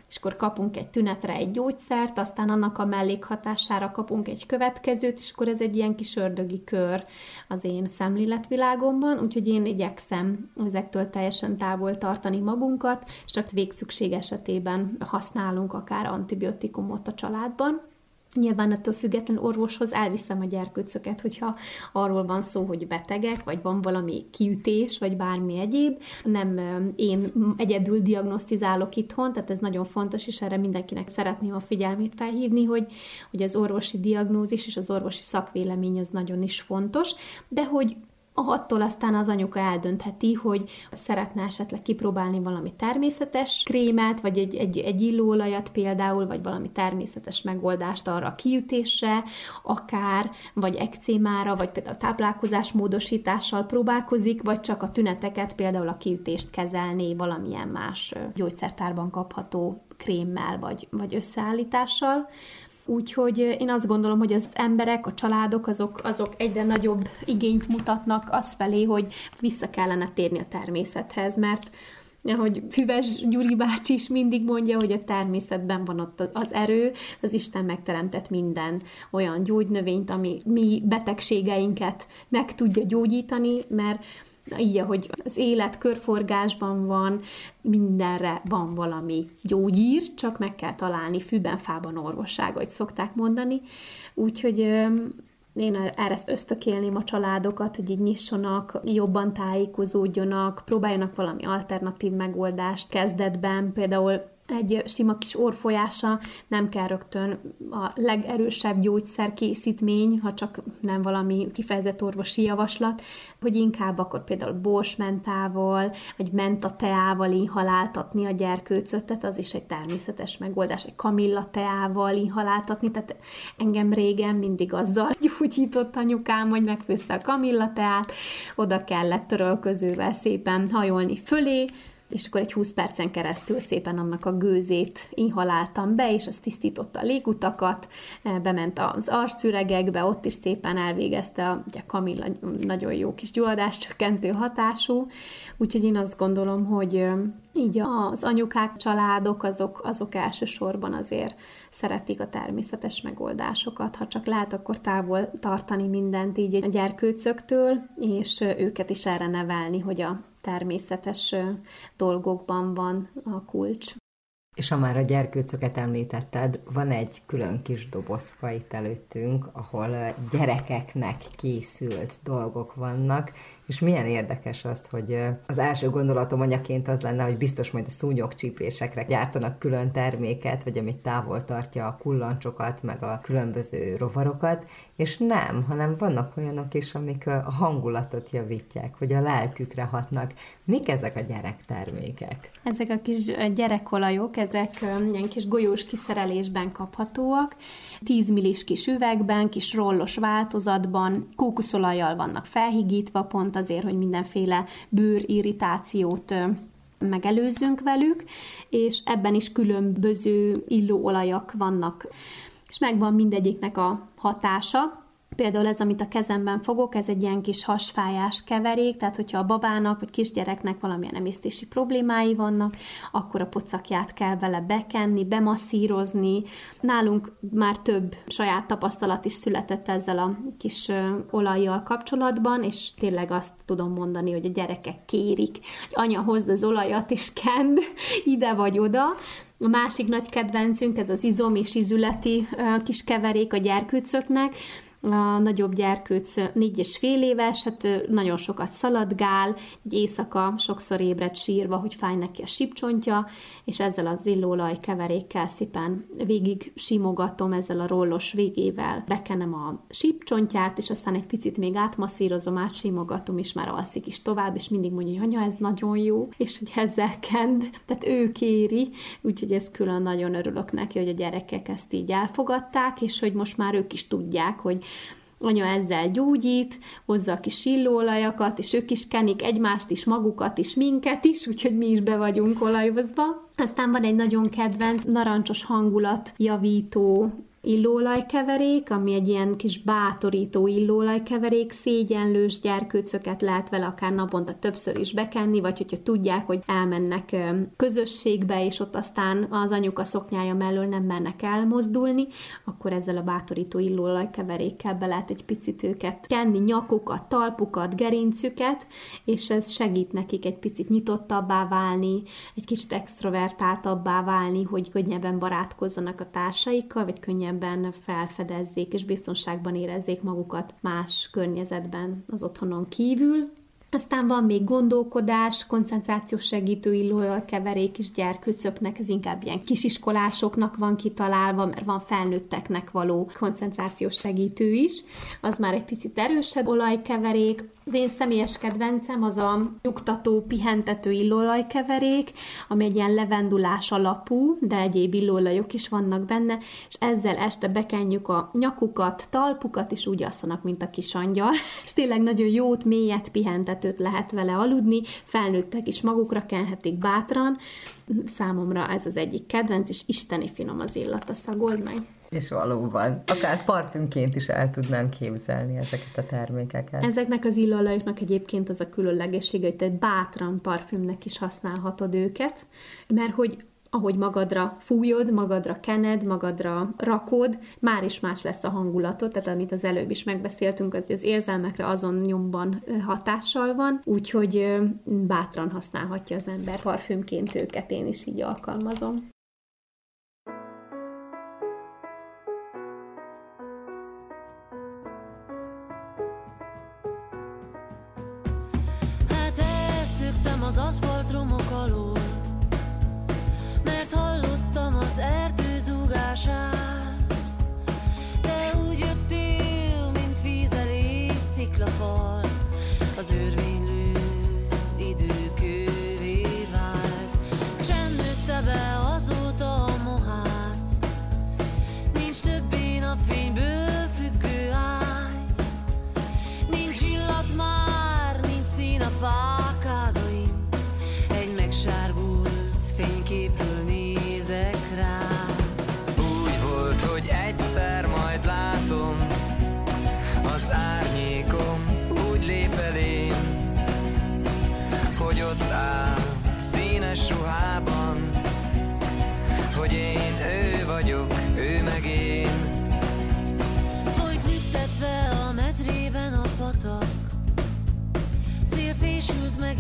[SPEAKER 8] és akkor kapunk egy tünetre egy gyógyszert, aztán annak a mellékhatására kapunk egy következőt, és akkor ez egy ilyen kis ördögi kör az én szemléletvilágomban, úgyhogy én igyekszem ezektől teljesen távol tartani magunkat, és csak végszükség esetében használunk akár antibiotikumot a családban. Nyilván ettől független orvoshoz elviszem a gyerkőcöket, hogyha arról van szó, hogy betegek, vagy van valami kiütés, vagy bármi egyéb. Nem én egyedül diagnosztizálok itthon, tehát ez nagyon fontos, és erre mindenkinek szeretném a figyelmét felhívni, hogy, hogy az orvosi diagnózis és az orvosi szakvélemény az nagyon is fontos, de hogy attól aztán az anyuka eldöntheti, hogy szeretne esetleg kipróbálni valami természetes krémet, vagy egy, egy, egy illóolajat például, vagy valami természetes megoldást arra a kiütésre, akár, vagy ekcémára, vagy például táplálkozás módosítással próbálkozik, vagy csak a tüneteket, például a kiütést kezelni valamilyen más gyógyszertárban kapható krémmel, vagy, vagy összeállítással. Úgyhogy én azt gondolom, hogy az emberek, a családok, azok, azok egyre nagyobb igényt mutatnak az felé, hogy vissza kellene térni a természethez, mert ahogy Füves Gyuri bácsi is mindig mondja, hogy a természetben van ott az erő, az Isten megteremtett minden olyan gyógynövényt, ami mi betegségeinket meg tudja gyógyítani, mert így, ahogy az élet körforgásban van, mindenre van valami gyógyír, csak meg kell találni fűben, fában orvosság, hogy szokták mondani. Úgyhogy én erre ösztökélném a családokat, hogy így nyissanak, jobban tájékozódjanak, próbáljanak valami alternatív megoldást kezdetben, például egy sima kis orfolyása nem kell rögtön a legerősebb gyógyszerkészítmény, ha csak nem valami kifejezett orvosi javaslat, hogy inkább akkor például borsmentával, vagy mentateával inhaláltatni a gyerkőcöt, az is egy természetes megoldás, egy kamilla teával inhaláltatni, tehát engem régen mindig azzal (laughs) gyógyított anyukám, hogy megfőzte a kamilla teát, oda kellett törölközővel szépen hajolni fölé, és akkor egy 20 percen keresztül szépen annak a gőzét inhaláltam be, és az tisztította a légutakat, eh, bement az arcüregekbe, ott is szépen elvégezte a ugye Kamilla nagyon jó kis gyulladáscsökkentő hatású, úgyhogy én azt gondolom, hogy így az anyukák, családok, azok, azok elsősorban azért szeretik a természetes megoldásokat. Ha csak lehet, akkor távol tartani mindent így a gyerkőcöktől, és őket is erre nevelni, hogy a természetes dolgokban van a kulcs.
[SPEAKER 4] És ha már a gyerkőcöket említetted, van egy külön kis dobozka itt előttünk, ahol gyerekeknek készült dolgok vannak, és milyen érdekes az, hogy az első gondolatom anyaként az lenne, hogy biztos majd a szúnyogcsípésekre gyártanak külön terméket, vagy amit távol tartja a kullancsokat, meg a különböző rovarokat, és nem, hanem vannak olyanok is, amik a hangulatot javítják, vagy a lelkükre hatnak. Mik ezek a gyerektermékek?
[SPEAKER 8] Ezek a kis gyerekolajok, ezek ilyen kis golyós kiszerelésben kaphatóak, 10 millis kis üvegben, kis rollos változatban, kókuszolajjal vannak felhigítva, pont azért, hogy mindenféle bőrirritációt megelőzzünk velük, és ebben is különböző illóolajak vannak, és megvan mindegyiknek a hatása, Például ez, amit a kezemben fogok, ez egy ilyen kis hasfájás keverék, tehát hogyha a babának vagy kisgyereknek valamilyen emésztési problémái vannak, akkor a pocakját kell vele bekenni, bemasszírozni. Nálunk már több saját tapasztalat is született ezzel a kis olajjal kapcsolatban, és tényleg azt tudom mondani, hogy a gyerekek kérik, hogy anya hozd az olajat és kend (laughs) ide vagy oda, a másik nagy kedvencünk, ez az izom és izületi kis keverék a gyerkőcöknek, a nagyobb gyerkőc négy és fél éves, hát nagyon sokat szaladgál, egy éjszaka sokszor ébred sírva, hogy fáj neki a sipcsontja, és ezzel az illóolaj keverékkel szépen végig simogatom, ezzel a rollos végével bekenem a sipcsontját, és aztán egy picit még átmasszírozom, átsimogatom, és már alszik is tovább, és mindig mondja, hogy anya, ez nagyon jó, és hogy ezzel kend, tehát ő kéri, úgyhogy ez külön nagyon örülök neki, hogy a gyerekek ezt így elfogadták, és hogy most már ők is tudják, hogy anya ezzel gyógyít, hozza a kis sillóolajakat, és ők is kenik egymást is, magukat is, minket is, úgyhogy mi is be vagyunk olajozva. Aztán van egy nagyon kedvenc narancsos hangulat javító illóolajkeverék, ami egy ilyen kis bátorító illóolajkeverék, szégyenlős gyerkőcöket lehet vele akár naponta többször is bekenni, vagy hogyha tudják, hogy elmennek közösségbe, és ott aztán az anyuka szoknyája mellől nem mernek elmozdulni, akkor ezzel a bátorító illóolajkeverékkel be lehet egy picit őket kenni, nyakukat, talpukat, gerincüket, és ez segít nekik egy picit nyitottabbá válni, egy kicsit extrovertáltabbá válni, hogy könnyebben barátkozzanak a társaikkal, vagy könnyebben könnyebben felfedezzék és biztonságban érezzék magukat más környezetben az otthonon kívül. Aztán van még gondolkodás, koncentrációs segítő illóolajkeverék is gyerkőcöknek, ez inkább ilyen kisiskolásoknak van kitalálva, mert van felnőtteknek való koncentrációs segítő is. Az már egy picit erősebb olajkeverék. Az én személyes kedvencem az a nyugtató, pihentető illóolajkeverék, ami egy ilyen levendulás alapú, de egyéb illóolajok is vannak benne, és ezzel este bekenjük a nyakukat, talpukat, és úgy alszanak, mint a kis angyal. (laughs) És tényleg nagyon jót, mélyet pihentet kettőt lehet vele aludni, felnőttek is magukra kenhetik bátran. Számomra ez az egyik kedvenc, és isteni finom az illata, szagold meg.
[SPEAKER 4] És valóban, akár parfümként is el tudnám képzelni ezeket a termékeket.
[SPEAKER 8] Ezeknek az illóolajoknak egyébként az a különlegessége, hogy te bátran parfümnek is használhatod őket, mert hogy ahogy magadra fújod, magadra kened, magadra rakod, már is más lesz a hangulatod, tehát amit az előbb is megbeszéltünk, hogy az érzelmekre azon nyomban hatással van, úgyhogy bátran használhatja az ember parfümként őket, én is így alkalmazom.
[SPEAKER 9] Zúgását. Te úgy jöttél, mint víz elé sziklafal, az örvénylő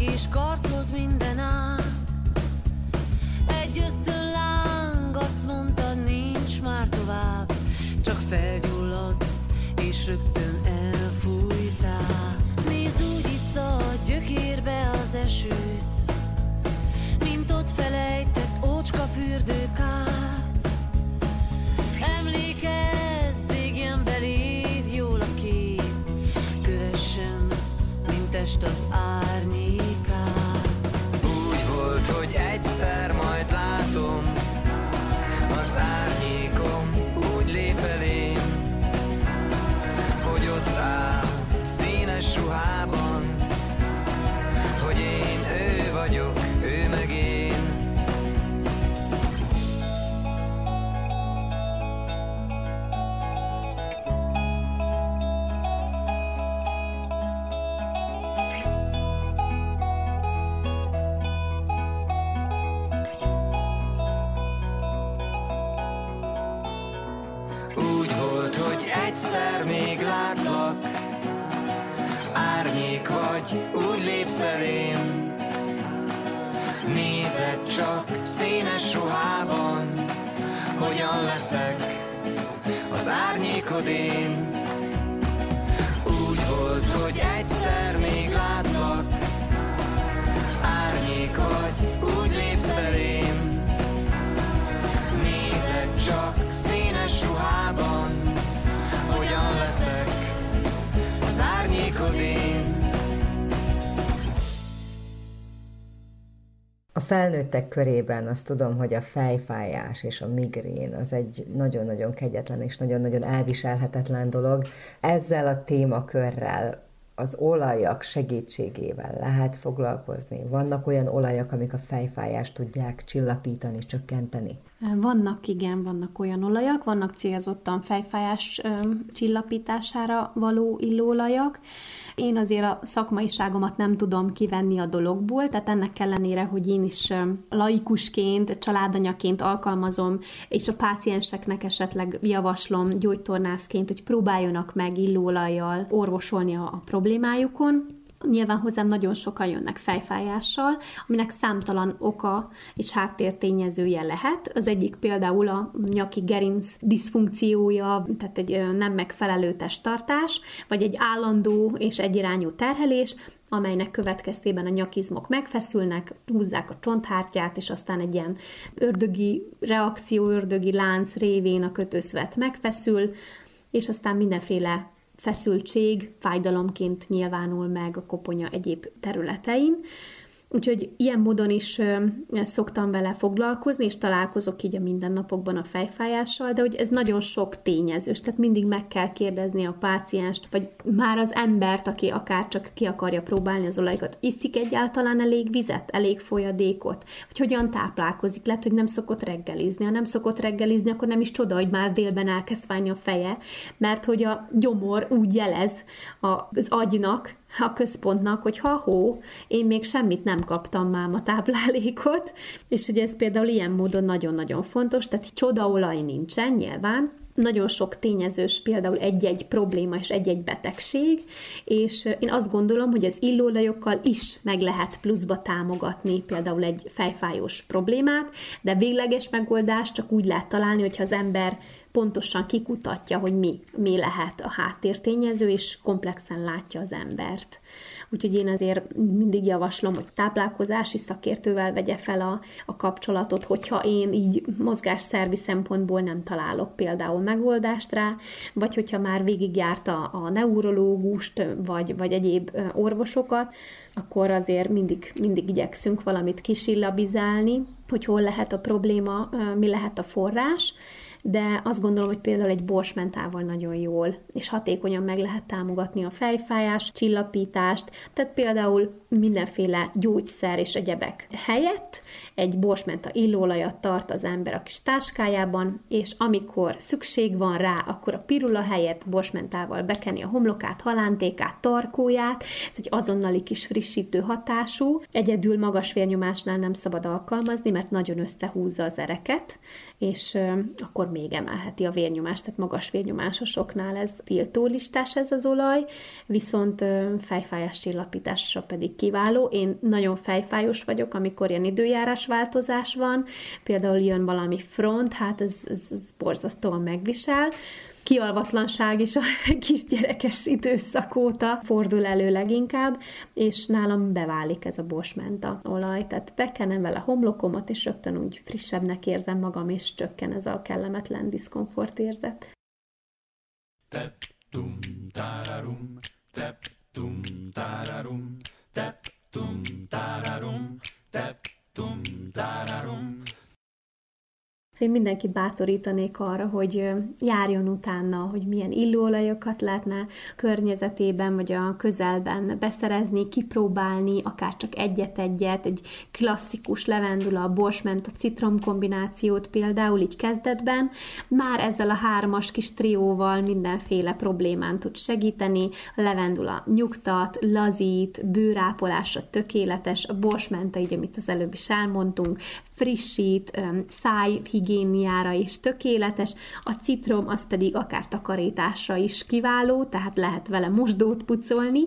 [SPEAKER 9] és karcolt minden át. Egy ösztönláng azt mondta, nincs már tovább, csak felgyulladt és rögtön elfújtál. Nézd úgy vissza a gyökérbe az esőt, mint ott felejtett ócska fürdőkát. Emlékezz, égjen beléd jól a kép, kövessen, mint test az
[SPEAKER 4] felnőttek körében azt tudom, hogy a fejfájás és a migrén az egy nagyon-nagyon kegyetlen és nagyon-nagyon elviselhetetlen dolog. Ezzel a témakörrel az olajak segítségével lehet foglalkozni? Vannak olyan olajak, amik a fejfájást tudják csillapítani, csökkenteni?
[SPEAKER 8] Vannak, igen, vannak olyan olajak, vannak célzottan fejfájás csillapítására való illóolajak, én azért a szakmaiságomat nem tudom kivenni a dologból, tehát ennek ellenére, hogy én is laikusként, családanyaként alkalmazom, és a pácienseknek esetleg javaslom gyógytornászként, hogy próbáljanak meg illóolajjal orvosolni a problémájukon, Nyilván hozzám nagyon sokan jönnek fejfájással, aminek számtalan oka és háttértényezője lehet. Az egyik például a nyaki gerinc diszfunkciója, tehát egy nem megfelelő testtartás, vagy egy állandó és egyirányú terhelés, amelynek következtében a nyakizmok megfeszülnek, húzzák a csonthártyát, és aztán egy ilyen ördögi reakció, ördögi lánc révén a kötőszvet megfeszül, és aztán mindenféle feszültség fájdalomként nyilvánul meg a koponya egyéb területein. Úgyhogy ilyen módon is szoktam vele foglalkozni, és találkozok így a mindennapokban a fejfájással, de hogy ez nagyon sok tényezős, tehát mindig meg kell kérdezni a pácienst, vagy már az embert, aki akár csak ki akarja próbálni az olajokat, iszik egyáltalán elég vizet, elég folyadékot, vagy hogyan táplálkozik, lehet, hogy nem szokott reggelizni, ha nem szokott reggelizni, akkor nem is csoda, hogy már délben elkezd fájni a feje, mert hogy a gyomor úgy jelez az agynak, a központnak, hogy ha hó, én még semmit nem kaptam máma táplálékot, és hogy ez például ilyen módon nagyon-nagyon fontos, tehát csodaolaj nincsen nyilván, nagyon sok tényezős, például egy-egy probléma és egy-egy betegség, és én azt gondolom, hogy az illóolajokkal is meg lehet pluszba támogatni például egy fejfájós problémát, de végleges megoldást csak úgy lehet találni, hogyha az ember pontosan kikutatja, hogy mi, mi lehet a háttértényező, és komplexen látja az embert. Úgyhogy én azért mindig javaslom, hogy táplálkozási szakértővel vegye fel a, a kapcsolatot, hogyha én így mozgásszervi szempontból nem találok például megoldást rá, vagy hogyha már végigjárta a neurológust, vagy, vagy egyéb orvosokat, akkor azért mindig, mindig igyekszünk valamit kisillabizálni, hogy hol lehet a probléma, mi lehet a forrás, de azt gondolom, hogy például egy borsmentával nagyon jól és hatékonyan meg lehet támogatni a fejfájás, csillapítást, tehát például mindenféle gyógyszer és egyebek helyett egy borsmenta illóolajat tart az ember a kis táskájában, és amikor szükség van rá, akkor a pirula helyett borsmentával bekeni a homlokát, halántékát, tarkóját, ez egy azonnali kis frissítő hatású, egyedül magas vérnyomásnál nem szabad alkalmazni, mert nagyon összehúzza az ereket, és akkor még emelheti a vérnyomást, tehát magas vérnyomásosoknál ez tiltólistás ez az olaj, viszont fejfájás csillapításra pedig kiváló. Én nagyon fejfájos vagyok, amikor ilyen időjárás változás van, például jön valami front, hát ez, ez, ez borzasztóan megvisel, kialvatlanság is a (laughs) kisgyerekes időszak óta fordul elő leginkább, és nálam beválik ez a bosmenta olaj, tehát bekenem vele homlokomat, és rögtön úgy frissebbnek érzem magam, és csökken ez a kellemetlen diszkomfort érzet. Tep, tum, tararum, tep, tum, tararum, tep, én mindenkit bátorítanék arra, hogy járjon utána, hogy milyen illóolajokat lehetne környezetében vagy a közelben beszerezni, kipróbálni, akár csak egyet-egyet, egy klasszikus levendula, borsment, a citrom kombinációt például így kezdetben, már ezzel a hármas kis trióval mindenféle problémán tud segíteni, a levendula nyugtat, lazít, bőrápolásra tökéletes, a borsmenta, így amit az előbb is elmondtunk, frissít, szájhigiéniára is tökéletes, a citrom az pedig akár takarításra is kiváló, tehát lehet vele mosdót pucolni,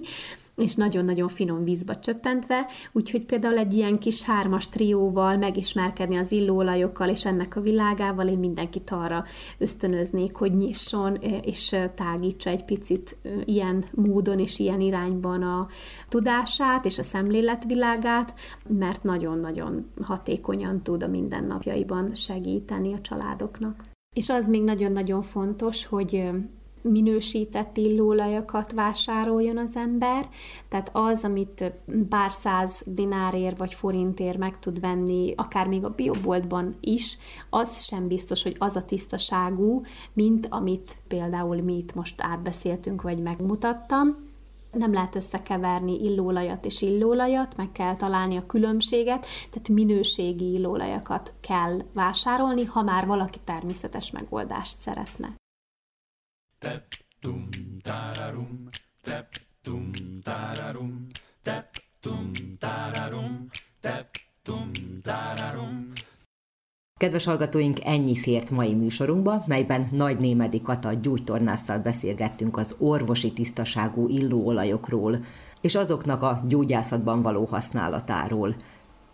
[SPEAKER 8] és nagyon-nagyon finom vízbe csöppentve, úgyhogy például egy ilyen kis hármas trióval megismerkedni az illóolajokkal és ennek a világával, én mindenkit arra ösztönöznék, hogy nyisson és tágítsa egy picit ilyen módon és ilyen irányban a tudását és a szemléletvilágát, mert nagyon-nagyon hatékonyan tud a mindennapjaiban segíteni a családoknak. És az még nagyon-nagyon fontos, hogy minősített illóolajakat vásároljon az ember, tehát az, amit pár száz dinárért vagy forintért meg tud venni, akár még a bioboltban is, az sem biztos, hogy az a tisztaságú, mint amit például mi itt most átbeszéltünk, vagy megmutattam nem lehet összekeverni illóolajat és illóolajat, meg kell találni a különbséget, tehát minőségi illóolajakat kell vásárolni, ha már valaki természetes megoldást szeretne. Tep tum tararum, tep tum tararum, tep tum tararum, tep tum tararum.
[SPEAKER 4] Kedves hallgatóink, ennyi fért mai műsorunkba, melyben Nagy Némedi Kata gyógytornásszal beszélgettünk az orvosi tisztaságú illóolajokról, és azoknak a gyógyászatban való használatáról.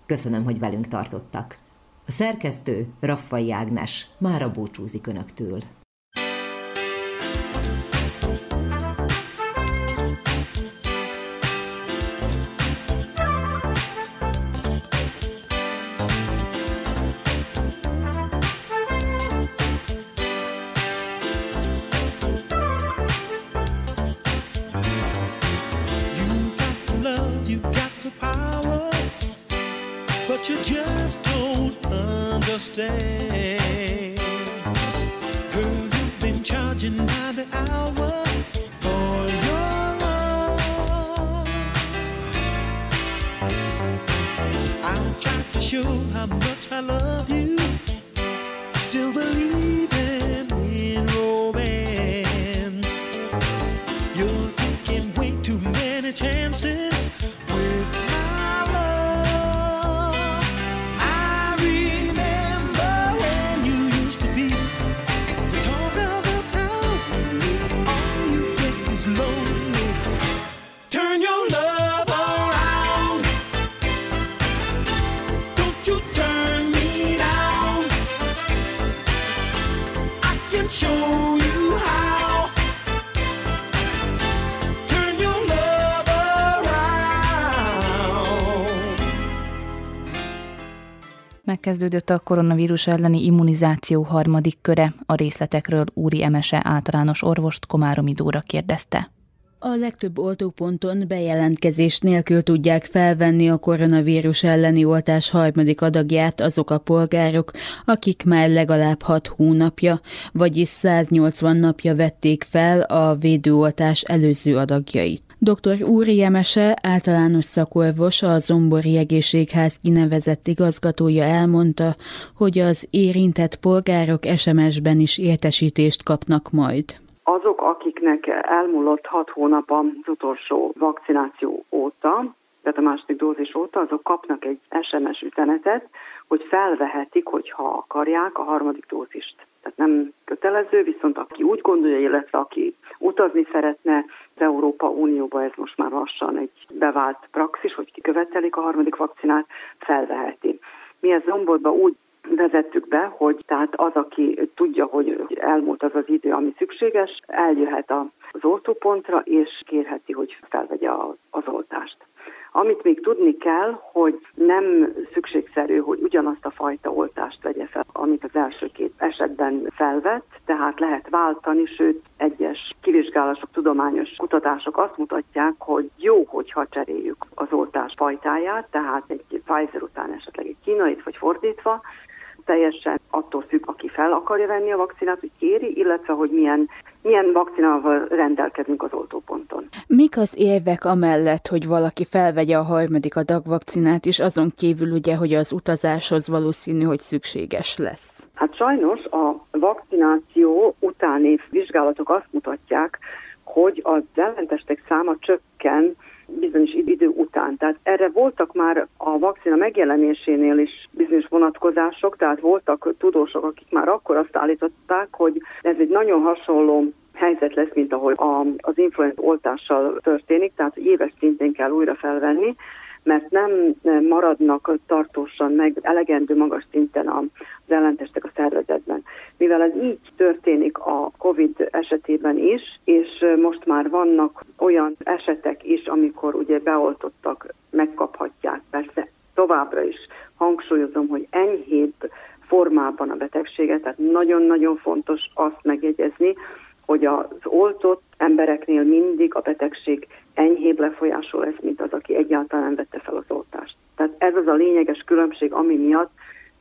[SPEAKER 4] Köszönöm, hogy velünk tartottak. A szerkesztő Raffai Ágnes mára búcsúzik Önöktől.
[SPEAKER 10] you just don't understand. Girl, you've been charging by the hour for your love. I'll try to show how much I love you.
[SPEAKER 2] Megkezdődött a koronavírus elleni immunizáció harmadik köre. A részletekről Úri Emese általános orvost Komáromi Dóra kérdezte.
[SPEAKER 11] A legtöbb oltóponton bejelentkezés nélkül tudják felvenni a koronavírus elleni oltás harmadik adagját azok a polgárok, akik már legalább 6 hónapja, vagyis 180 napja vették fel a védőoltás előző adagjait. Dr. Úri Jemese, általános szakorvos, a Zombori Egészségház kinevezett igazgatója elmondta, hogy az érintett polgárok SMS-ben is értesítést kapnak majd.
[SPEAKER 12] Azok, akiknek elmúlott hat hónap az utolsó vakcináció óta, tehát a második dózis óta, azok kapnak egy SMS üzenetet, hogy felvehetik, hogyha akarják a harmadik dózist. Tehát nem kötelező, viszont aki úgy gondolja, illetve aki utazni szeretne Európa Unióba, ez most már lassan egy bevált praxis, hogy kikövetelik a harmadik vakcinát, felveheti. Mi ezt Zomborba úgy vezettük be, hogy tehát az, aki tudja, hogy elmúlt az az idő, ami szükséges, eljöhet az oltópontra, és kérheti, hogy felvegye az oltást. Amit még tudni kell, hogy nem szükségszerű, hogy ugyanazt a fajta oltást vegye fel, amit az első két esetben felvett, tehát lehet váltani, sőt egyes kivizsgálások, tudományos kutatások azt mutatják, hogy jó, hogyha cseréljük az oltás fajtáját, tehát egy Pfizer után esetleg egy kínait, vagy fordítva, teljesen attól függ, aki fel akarja venni a vakcinát, hogy kéri, illetve hogy milyen, milyen vakcinával rendelkezünk az oltóponton.
[SPEAKER 11] Mik az érvek amellett, hogy valaki felvegye a harmadik adag vakcinát, és azon kívül ugye, hogy az utazáshoz valószínű, hogy szükséges lesz?
[SPEAKER 12] Hát sajnos a vakcináció utáni vizsgálatok azt mutatják, hogy az ellentestek száma csökken bizonyos idő után. Tehát erre voltak már a vakcina megjelenésénél is bizonyos vonatkozások, tehát voltak tudósok, akik már akkor azt állították, hogy ez egy nagyon hasonló helyzet lesz, mint ahogy a, az influenza oltással történik, tehát éves szintén kell újra felvenni, mert nem maradnak tartósan meg elegendő magas szinten az ellentestek a szervezetben. Mivel ez így történik a COVID esetében is, és most már vannak olyan esetek is, amikor ugye beoltottak, megkaphatják, persze továbbra is hangsúlyozom, hogy enyhébb formában a betegséget, tehát nagyon-nagyon fontos azt megjegyezni, hogy az oltott embereknél mindig a betegség enyhébb lefolyásol lesz, mint az, aki egyáltalán nem vette fel az oltást. Tehát ez az a lényeges különbség, ami miatt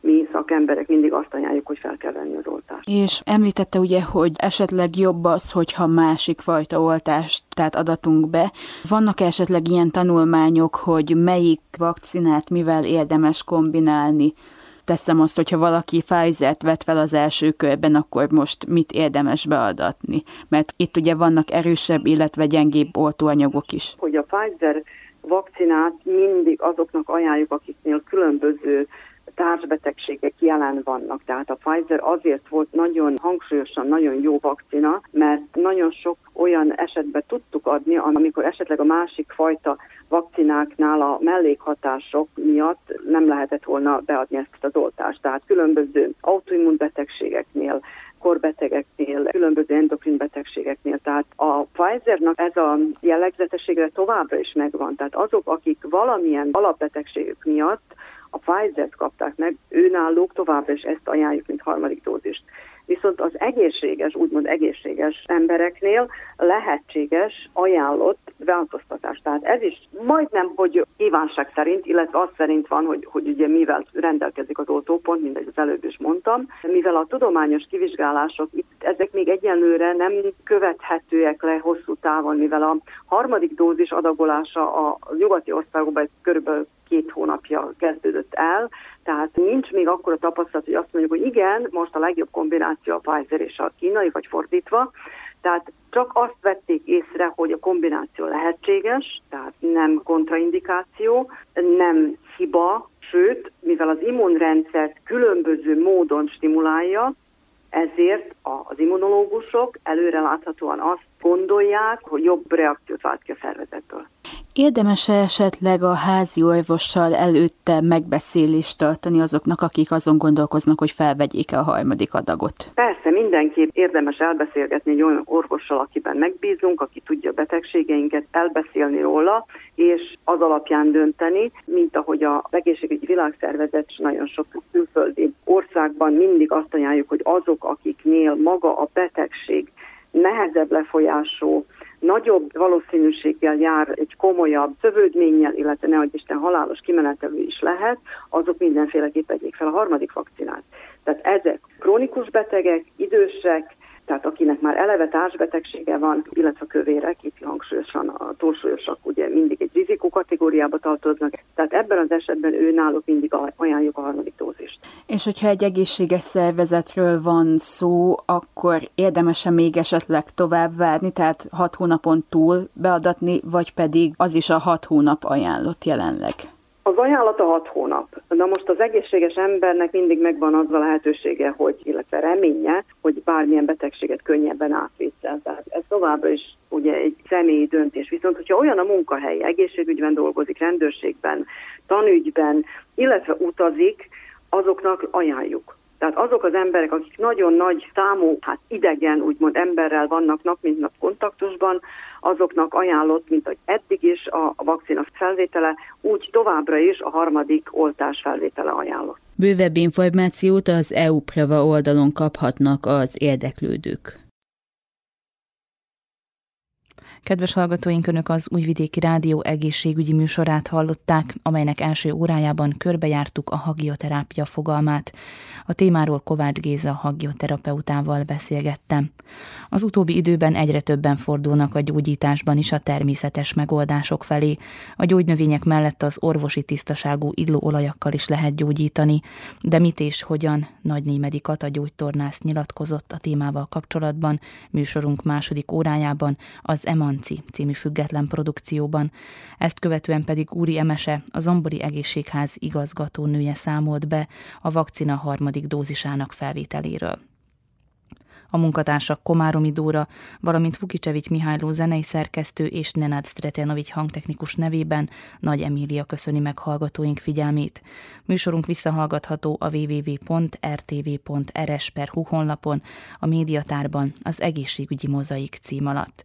[SPEAKER 12] mi szakemberek mindig azt ajánljuk, hogy fel kell venni az oltást.
[SPEAKER 11] És említette ugye, hogy esetleg jobb az, hogyha másik fajta oltást tehát adatunk be. Vannak esetleg ilyen tanulmányok, hogy melyik vakcinát mivel érdemes kombinálni? Teszem azt, hogyha valaki Pfizer-t vett fel az első körben, akkor most mit érdemes beadatni? Mert itt ugye vannak erősebb, illetve gyengébb oltóanyagok is.
[SPEAKER 12] Hogy a Pfizer vakcinát mindig azoknak ajánljuk, akiknél különböző társbetegségek jelen vannak. Tehát a Pfizer azért volt nagyon hangsúlyosan nagyon jó vakcina, mert nagyon sok olyan esetben tudtuk adni, amikor esetleg a másik fajta vakcináknál a mellékhatások miatt nem lehetett volna beadni ezt az oltást. Tehát különböző autoimmunbetegségeknél, korbetegeknél, különböző endokrin betegségeknél. Tehát a Pfizernak ez a jellegzetessége továbbra is megvan. Tehát azok, akik valamilyen alapbetegségük miatt a Pfizer-t kapták meg, őnáluk továbbra is ezt ajánljuk, mint harmadik dózist. Viszont az egészséges, úgymond egészséges embereknél lehetséges, ajánlott változtatás. Tehát ez is majdnem, hogy kívánság szerint, illetve az szerint van, hogy, hogy ugye mivel rendelkezik az oltópont, mindegy az előbb is mondtam, mivel a tudományos kivizsgálások itt ezek még egyenlőre nem követhetőek le hosszú távon, mivel a harmadik dózis adagolása a nyugati országokban körülbelül két hónapja kezdődött el, tehát nincs még akkor a tapasztalat, hogy azt mondjuk, hogy igen, most a legjobb kombináció a Pfizer és a kínai, vagy fordítva, tehát csak azt vették észre, hogy a kombináció lehetséges, tehát nem kontraindikáció, nem hiba, sőt, mivel az immunrendszert különböző módon stimulálja, ezért az immunológusok előreláthatóan azt gondolják, hogy jobb reakciót vált ki a szervezettől.
[SPEAKER 11] Érdemes-e esetleg a házi orvossal előtte megbeszélést tartani azoknak, akik azon gondolkoznak, hogy felvegyék-e a harmadik adagot?
[SPEAKER 12] Persze, mindenképp érdemes elbeszélgetni egy olyan orvossal, akiben megbízunk, aki tudja a betegségeinket, elbeszélni róla, és az alapján dönteni, mint ahogy a egészségügyi világszervezet nagyon sok külföldi országban mindig azt ajánljuk, hogy azok, akiknél maga a betegség nehezebb lefolyású, nagyobb valószínűséggel jár egy komolyabb szövődménnyel, illetve nehogy Isten halálos kimenetelő is lehet, azok mindenféleképp egyik fel a harmadik vakcinát. Tehát ezek krónikus betegek, idősek, tehát akinek már eleve társbetegsége van, illetve kövérek, itt hangsúlyosan a túlsúlyosak ugye mindig egy rizikó kategóriába tartoznak, tehát ebben az esetben ő náluk mindig ajánljuk a harmadik dózist.
[SPEAKER 11] És hogyha egy egészséges szervezetről van szó, akkor érdemese még esetleg tovább várni, tehát hat hónapon túl beadatni, vagy pedig az is a hat hónap ajánlott jelenleg?
[SPEAKER 12] Az ajánlat a hat hónap. Na most az egészséges embernek mindig megvan az a lehetősége, hogy, illetve reménye, hogy bármilyen betegséget könnyebben átvészel. Tehát ez továbbra is ugye egy személyi döntés. Viszont, hogyha olyan a munkahely, egészségügyben dolgozik, rendőrségben, tanügyben, illetve utazik, azoknak ajánljuk. Tehát azok az emberek, akik nagyon nagy számú, hát idegen, úgymond emberrel vannak nap mint nap kontaktusban, azoknak ajánlott, mint hogy eddig is a vakcina felvétele, úgy továbbra is a harmadik oltás felvétele ajánlott.
[SPEAKER 11] Bővebb információt az EU Preva oldalon kaphatnak az érdeklődők.
[SPEAKER 2] Kedves hallgatóink, Önök az Újvidéki Rádió egészségügyi műsorát hallották, amelynek első órájában körbejártuk a hagioterápia fogalmát. A témáról Kovács Géza hagioterapeutával beszélgettem. Az utóbbi időben egyre többen fordulnak a gyógyításban is a természetes megoldások felé. A gyógynövények mellett az orvosi tisztaságú illóolajakkal is lehet gyógyítani. De mit és hogyan? Nagy Némedi Kata gyógytornász nyilatkozott a témával kapcsolatban műsorunk második órájában az Emanci című független produkcióban. Ezt követően pedig Úri Emese, a Zombori Egészségház igazgatónője számolt be a vakcina harmadik dózisának felvételéről. A munkatársak Komáromi Dóra, valamint Vukicsevics Mihályló zenei szerkesztő és Nenad Stretenovics hangtechnikus nevében Nagy Emília köszöni meg hallgatóink figyelmét. Műsorunk visszahallgatható a www.rtv.rs.hu honlapon, a médiatárban az egészségügyi mozaik cím alatt.